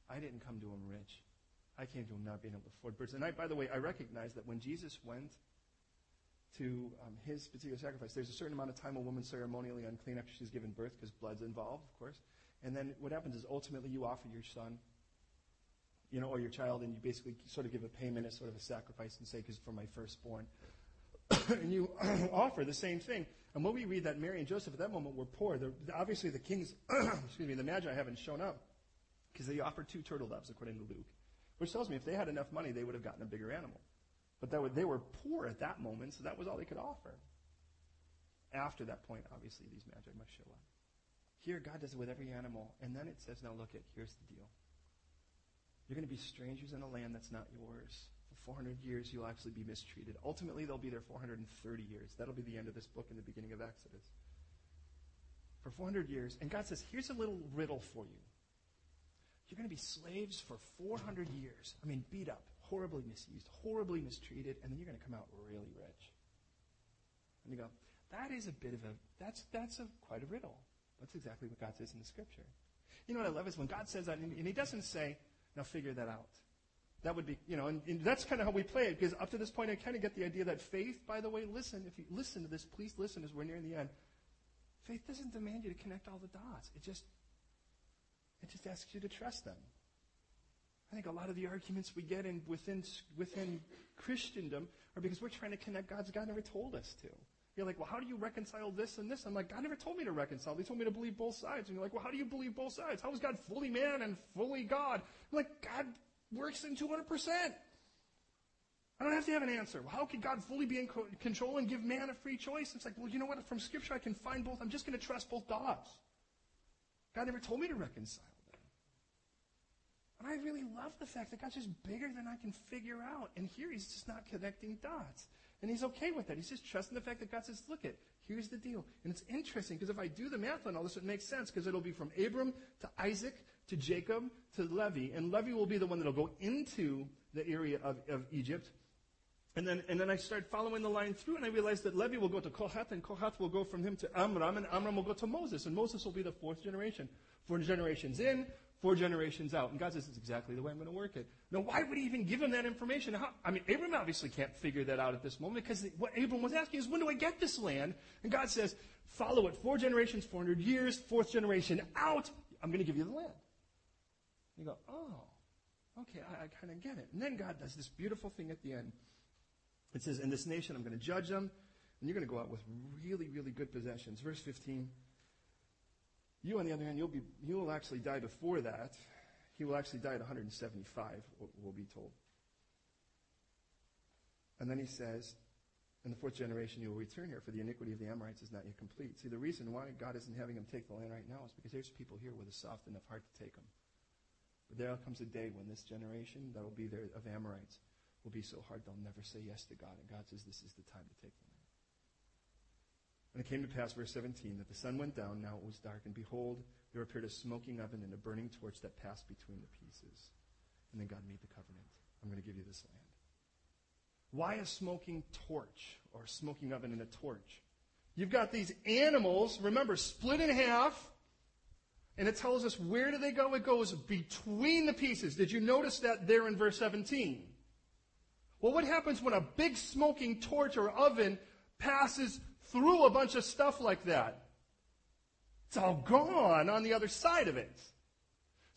B: I didn't come to him rich. I came to him not being able to afford birds. And I, by the way, I recognize that when Jesus went to um, his particular sacrifice, there's a certain amount of time a woman ceremonially unclean after she's given birth because blood's involved, of course. And then what happens is ultimately you offer your son, you know, or your child, and you basically sort of give a payment as sort of a sacrifice and say, because for my firstborn. and you offer the same thing. And when we read that Mary and Joseph at that moment were poor, obviously the kings, excuse me, the Magi haven't shown up because they offered two turtle doves, according to Luke, which tells me if they had enough money, they would have gotten a bigger animal. But would, they were poor at that moment, so that was all they could offer. After that point, obviously, these Magi must show up. Here, God does it with every animal, and then it says, now look at, here's the deal. You're going to be strangers in a land that's not yours. For 400 years, you'll actually be mistreated. Ultimately, they'll be there 430 years. That'll be the end of this book and the beginning of Exodus. For 400 years. And God says, here's a little riddle for you. You're going to be slaves for 400 years. I mean, beat up, horribly misused, horribly mistreated, and then you're going to come out really rich. And you go, that is a bit of a, that's, that's a, quite a riddle. That's exactly what God says in the scripture. You know what I love is when God says that, and he doesn't say, now figure that out. That would be, you know, and, and that's kind of how we play it, because up to this point, I kind of get the idea that faith, by the way, listen, if you listen to this, please listen as we're nearing the end. Faith doesn't demand you to connect all the dots. It just, it just asks you to trust them. I think a lot of the arguments we get in within, within Christendom are because we're trying to connect God's God never told us to. You're like, well, how do you reconcile this and this? I'm like, God never told me to reconcile. He told me to believe both sides. And you're like, well, how do you believe both sides? How is God fully man and fully God? I'm like, God works in 200%. I don't have to have an answer. Well, how could God fully be in control and give man a free choice? It's like, well, you know what? From Scripture, I can find both. I'm just going to trust both gods. God never told me to reconcile them. And I really love the fact that God's just bigger than I can figure out. And here he's just not connecting dots. And he's okay with that. He's just trusting the fact that God says, look it, here's the deal. And it's interesting because if I do the math on all this, it makes sense because it'll be from Abram to Isaac to Jacob to Levi. And Levi will be the one that'll go into the area of, of Egypt. And then, and then I start following the line through, and I realize that Levi will go to Kohath, and Kohath will go from him to Amram, and Amram will go to Moses, and Moses will be the fourth generation. Four generations in, four generations out. And God says, it's exactly the way I'm going to work it. Now, why would he even give him that information? How, I mean, Abram obviously can't figure that out at this moment, because what Abram was asking is, when do I get this land? And God says, follow it. Four generations, 400 years, fourth generation out, I'm going to give you the land. You go, oh, okay, I, I kind of get it. And then God does this beautiful thing at the end. It says, In this nation I'm going to judge them, and you're going to go out with really, really good possessions. Verse 15. You, on the other hand, you'll, be, you will actually die before that. He will actually die at 175, we'll be told. And then he says, in the fourth generation you will return here, for the iniquity of the Amorites is not yet complete. See, the reason why God isn't having them take the land right now is because there's people here with a soft enough heart to take them. But there comes a day when this generation that will be there of Amorites will be so hard they'll never say yes to God. And God says, This is the time to take them. And it came to pass, verse 17, that the sun went down, now it was dark, and behold, there appeared a smoking oven and a burning torch that passed between the pieces. And then God made the covenant. I'm going to give you this land. Why a smoking torch or a smoking oven and a torch? You've got these animals, remember, split in half, and it tells us where do they go? It goes between the pieces. Did you notice that there in verse 17? Well, what happens when a big smoking torch or oven passes through a bunch of stuff like that? It's all gone on the other side of it.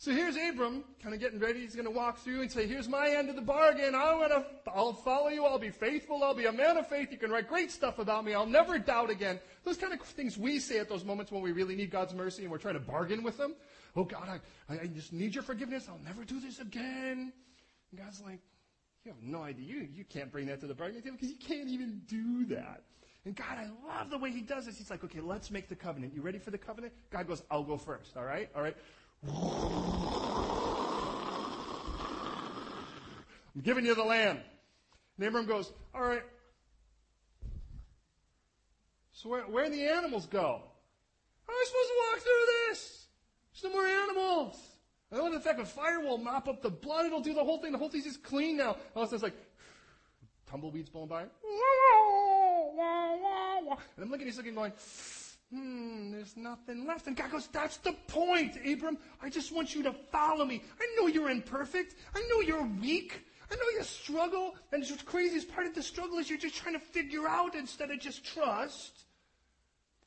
B: So here's Abram, kind of getting ready. He's going to walk through and say, "Here's my end of the bargain. I'm going to, I'll follow you. I'll be faithful. I'll be a man of faith. You can write great stuff about me. I'll never doubt again." Those kind of things we say at those moments when we really need God's mercy and we're trying to bargain with Him. Oh God, I, I just need your forgiveness. I'll never do this again. And God's like, you have no idea. You, you can't bring that to the bargaining table because you can't even do that. And God, I love the way He does this. He's like, okay, let's make the covenant. You ready for the covenant? God goes, I'll go first. All right? All right? I'm giving you the land. And Abram goes, all right. So where, where the animals go? How am I supposed to walk through this? No more animals. I love the fact that fire will mop up the blood. It'll do the whole thing. The whole thing's just clean now. All of a sudden, it's like tumbleweeds blowing by. And I'm looking, he's looking, going, hmm, there's nothing left. And God goes, that's the point, Abram. I just want you to follow me. I know you're imperfect. I know you're weak. I know you struggle. And the craziest part of the struggle is you're just trying to figure out instead of just trust.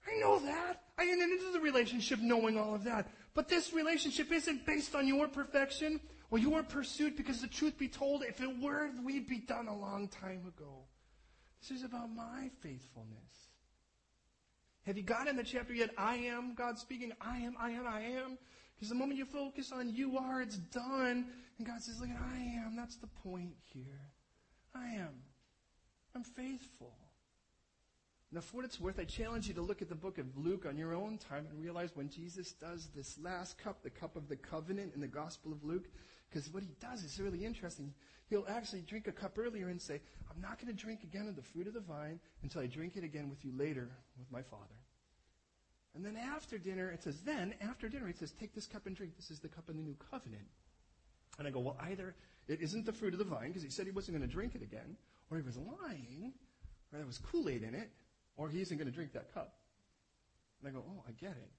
B: I know that. I entered into the relationship knowing all of that. But this relationship isn't based on your perfection or your pursuit because the truth be told, if it were, we'd be done a long time ago. This is about my faithfulness. Have you got in the chapter yet? I am, God speaking, I am, I am, I am. Because the moment you focus on you are, it's done. And God says, look at I am. That's the point here. I am. I'm faithful. Now, for what it's worth, I challenge you to look at the book of Luke on your own time and realize when Jesus does this last cup, the cup of the covenant in the Gospel of Luke, because what he does is really interesting. He'll actually drink a cup earlier and say, I'm not going to drink again of the fruit of the vine until I drink it again with you later with my Father. And then after dinner, it says, then after dinner, it says, take this cup and drink. This is the cup of the new covenant. And I go, well, either it isn't the fruit of the vine because he said he wasn't going to drink it again, or he was lying, or there was Kool Aid in it, or he isn't going to drink that cup. And I go, oh, I get it.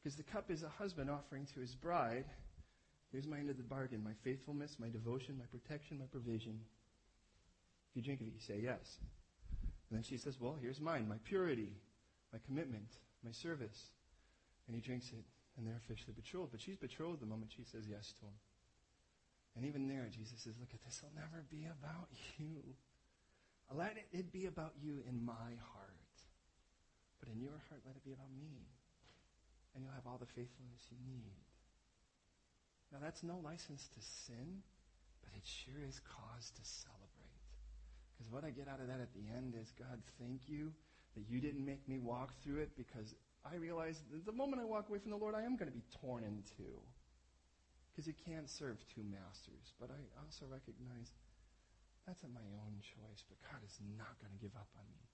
B: Because the cup is a husband offering to his bride, here's my end of the bargain, my faithfulness, my devotion, my protection, my provision. If you drink of it, you say yes. And then she says, well, here's mine, my purity, my commitment, my service. And he drinks it, and they're officially betrothed. But she's betrothed the moment she says yes to him. And even there, Jesus says, look at this It'll never be about you. Let it be about you in my heart. But in your heart, let it be about me. And you'll have all the faithfulness you need. Now, that's no license to sin, but it sure is cause to celebrate.
A: Because what I get out of that at the end is, God, thank you that you didn't make me walk through it because I realize that the moment I walk away from the Lord, I am going to be torn in two. Because you can't serve two masters. But I also recognize that's at my own choice. But God is not going to give up on me.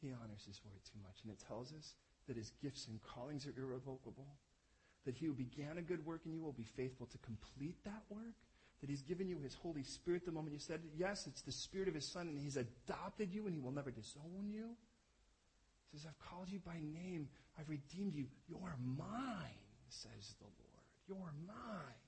A: He honors his word too much. And it tells us that his gifts and callings are irrevocable. That he who began a good work in you will be faithful to complete that work. That he's given you his Holy Spirit the moment you said, yes, it's the Spirit of his Son, and he's adopted you, and he will never disown you. He says, I've called you by name. I've redeemed you. You're mine, says the Lord. You're mine.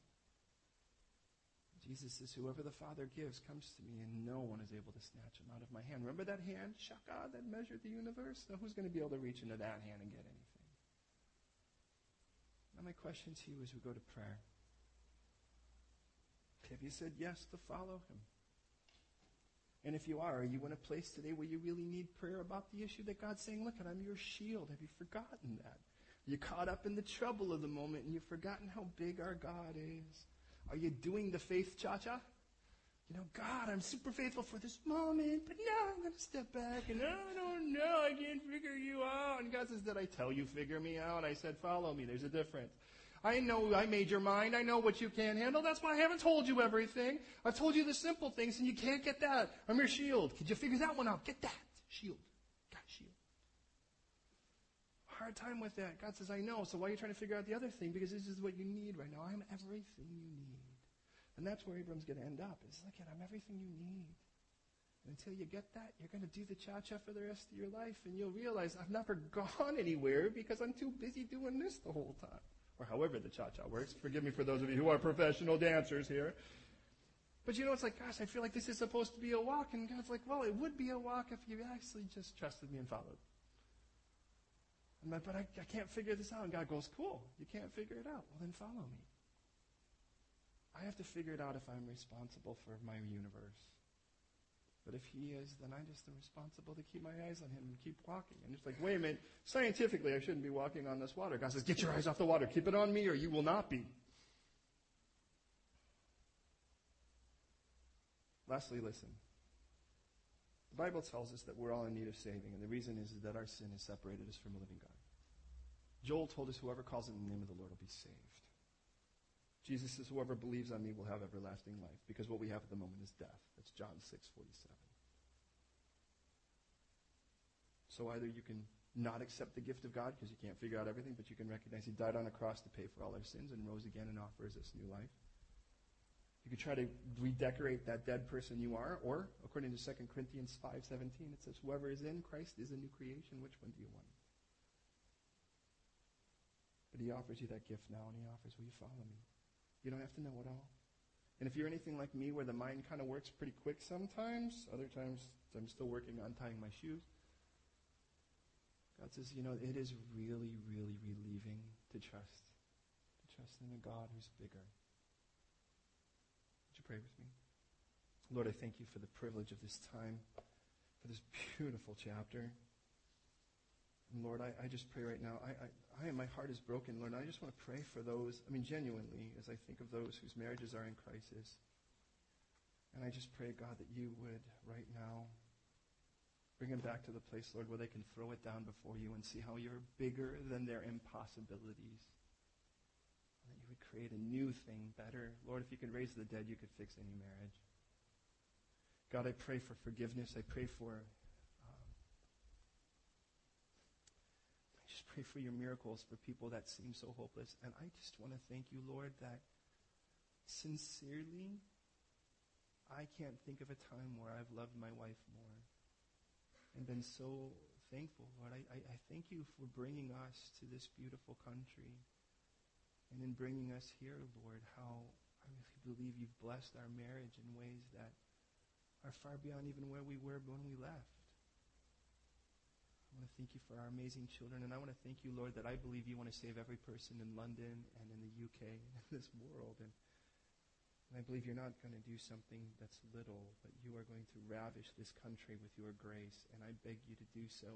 A: Jesus says, Whoever the Father gives comes to me, and no one is able to snatch him out of my hand. Remember that hand, Shaka, that measured the universe? Now, who's going to be able to reach into that hand and get anything? Now, my question to you as we go to prayer have you said yes to follow him? And if you are, are you in a place today where you really need prayer about the issue that God's saying, look, I'm your shield? Have you forgotten that? You caught up in the trouble of the moment and you've forgotten how big our God is. Are you doing the faith cha-cha? You know, God, I'm super faithful for this moment, but now I'm going to step back and I don't know, I can't figure you out. And God says, did I tell you figure me out? I said, follow me. There's a difference. I know I made your mind. I know what you can't handle. That's why I haven't told you everything. I've told you the simple things and you can't get that. I'm your shield. Could you figure that one out? Get that. Shield. Got shield. Hard time with that. God says, I know. So why are you trying to figure out the other thing? Because this is what you need right now. I'm everything you need. And that's where Abram's going to end up. Look at I'm everything you need. And until you get that, you're going to do the cha-cha for the rest of your life, and you'll realize I've never gone anywhere because I'm too busy doing this the whole time. Or however the cha-cha works. Forgive me for those of you who are professional dancers here. But you know, it's like, gosh, I feel like this is supposed to be a walk. And God's like, well, it would be a walk if you actually just trusted me and followed. I'm like, but I, I can't figure this out. And God goes, cool. You can't figure it out. Well, then follow me. I have to figure it out if I'm responsible for my universe. But if he is, then I just am responsible to keep my eyes on him and keep walking. And it's like, wait a minute, scientifically I shouldn't be walking on this water. God says, get your eyes off the water. Keep it on me or you will not be. Lastly, listen. The Bible tells us that we're all in need of saving, and the reason is that our sin has separated us from a living God. Joel told us whoever calls in the name of the Lord will be saved. Jesus says, Whoever believes on me will have everlasting life, because what we have at the moment is death. That's John 6 47. So either you can not accept the gift of God because you can't figure out everything, but you can recognize He died on a cross to pay for all our sins and rose again and offers us new life. You could try to redecorate that dead person you are, or according to 2 Corinthians 5:17, it says, "Whoever is in Christ is a new creation." Which one do you want? But He offers you that gift now, and He offers, "Will you follow me?" You don't have to know it all. And if you're anything like me, where the mind kind of works pretty quick sometimes, other times I'm still working on tying my shoes. God says, you know, it is really, really relieving to trust, to trust in a God who's bigger. Would you pray with me? Lord, I thank you for the privilege of this time, for this beautiful chapter. Lord, I, I just pray right now. I, I, I, my heart is broken, Lord. I just want to pray for those, I mean, genuinely, as I think of those whose marriages are in crisis. And I just pray, God, that you would right now bring them back to the place, Lord, where they can throw it down before you and see how you're bigger than their impossibilities. And that you would create a new thing better. Lord, if you could raise the dead, you could fix any marriage. God, I pray for forgiveness. I pray for just pray for your miracles for people that seem so hopeless. And I just want to thank you, Lord, that sincerely, I can't think of a time where I've loved my wife more and been so thankful, Lord. I, I, I thank you for bringing us to this beautiful country and in bringing us here, Lord, how I really believe you've blessed our marriage in ways that are far beyond even where we were when we left. I want to thank you for our amazing children. And I want to thank you, Lord, that I believe you want to save every person in London and in the UK and in this world. And, and I believe you're not going to do something that's little, but you are going to ravish this country with your grace. And I beg you to do so.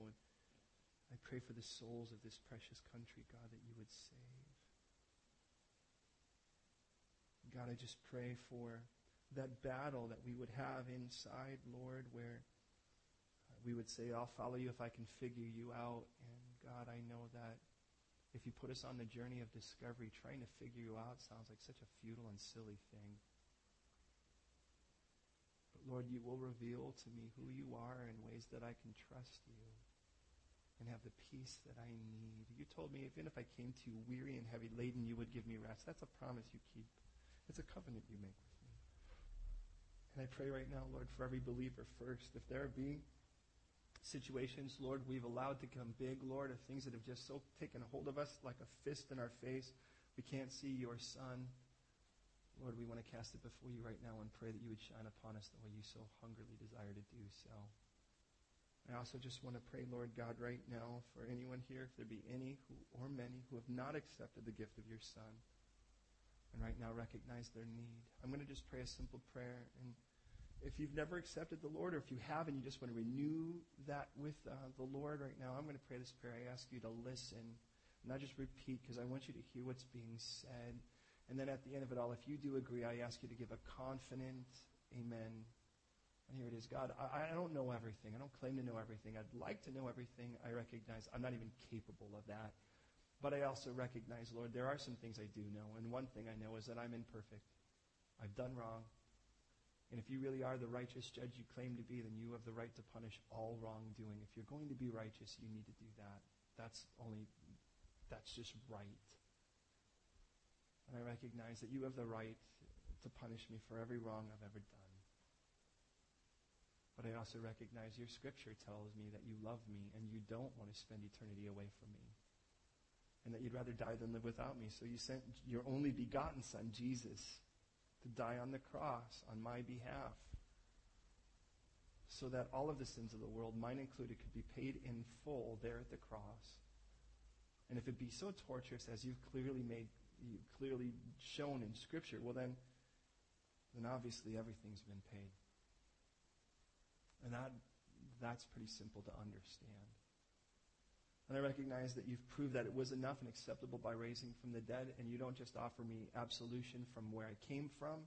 A: And I pray for the souls of this precious country, God, that you would save. God, I just pray for
B: that battle that we would have inside, Lord, where we would say, I'll follow you if I can figure you out. And God, I know that if you put us on the journey of discovery, trying to figure you out sounds like such a futile and silly thing. But Lord, you will reveal to me who you are in ways that I can trust you and have the peace that I need. You told me even if I came to you weary and heavy laden, you would give me rest. That's a promise you keep. It's a covenant you make with me. And I pray right now, Lord, for every believer first, if there be situations, Lord, we've allowed to come big, Lord, of things that have just so taken hold of us like a fist in our face. We can't see your Son. Lord, we want to cast it before you right now and pray that you would shine upon us the way you so hungrily desire to do so. I also just want to pray, Lord God, right now for anyone here, if there be any who, or many who have not accepted the gift of your Son and right now recognize their need. I'm going to just pray a simple prayer. And if you've never accepted the Lord, or if you have and you just want to renew that with uh, the Lord right now, I'm going to pray this prayer. I ask you to listen, not just repeat, because I want you to hear what's being said. And then at the end of it all, if you do agree, I ask you to give a confident amen. And here it is God, I, I don't know everything. I don't claim to know everything. I'd like to know everything. I recognize I'm not even capable of that. But I also recognize, Lord, there are some things I do know. And one thing I know is that I'm imperfect. I've done wrong. And if you really are the righteous judge you claim to be, then you have the right to punish all wrongdoing. If you're going to be righteous, you need to do that. That's only, that's just right. And I recognize that you have the right to punish me for every wrong I've ever done. But I also recognize your scripture tells me that you love me and you don't want to spend eternity away from me. And that you'd rather die than live without me. So you sent your only begotten Son, Jesus, to die on the cross on my behalf. So that all of the sins of the world, mine included, could be paid in full there at the cross. And if it be so torturous as you've clearly made you clearly shown in Scripture, well then, then obviously everything's been paid. And that, that's pretty simple to understand. And I recognize that you've proved that it was enough and acceptable by raising from the dead, and you don't just offer me absolution from where I came from,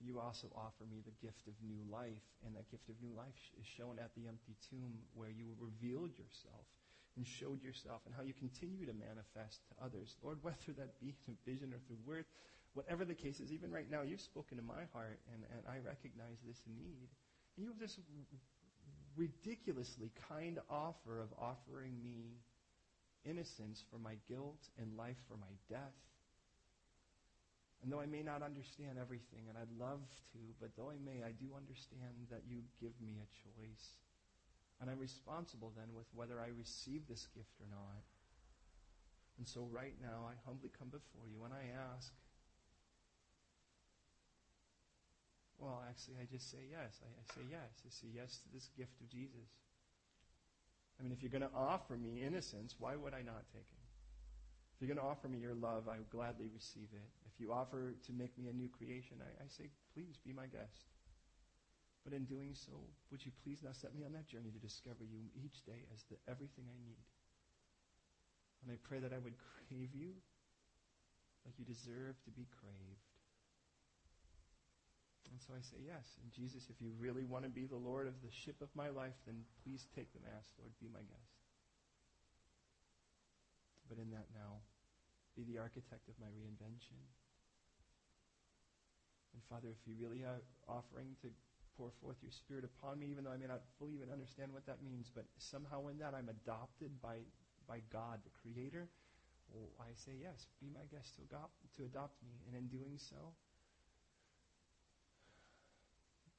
B: you also offer me the gift of new life. And that gift of new life is shown at the empty tomb where you revealed yourself and showed yourself and how you continue to manifest to others. Lord, whether that be in vision or through word, whatever the case is, even right now, you've spoken to my heart, and, and I recognize this need. And you have this ridiculously kind offer of offering me innocence for my guilt and life for my death. And though I may not understand everything, and I'd love to, but though I may, I do understand that you give me a choice. And I'm responsible then with whether I receive this gift or not. And so right now, I humbly come before you and I ask, well, actually, I just say yes. I, I say yes. I say yes to this gift of Jesus. I mean, if you're going to offer me innocence, why would I not take it? If you're going to offer me your love, I gladly receive it. If you offer to make me a new creation, I, I say, please be my guest. But in doing so, would you please now set me on that journey to discover you each day as the everything I need? And I pray that I would crave you like you deserve to be craved. And so I say yes. And Jesus, if you really want to be the Lord of the ship of my life, then please take the mast, Lord. Be my guest. But in that now, be the architect of my reinvention. And Father, if you really are offering to pour forth your Spirit upon me, even though I may not fully even understand what that means. But somehow in that I'm adopted by, by God, the Creator. Well, I say yes, be my guest to adopt, to adopt me. And in doing so,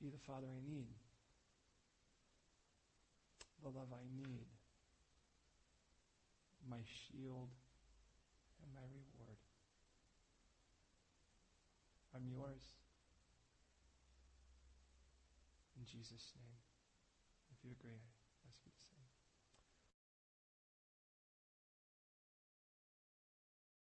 B: be the Father I need, the love I need, my shield and my reward. I'm yours. In Jesus' name. If you agree,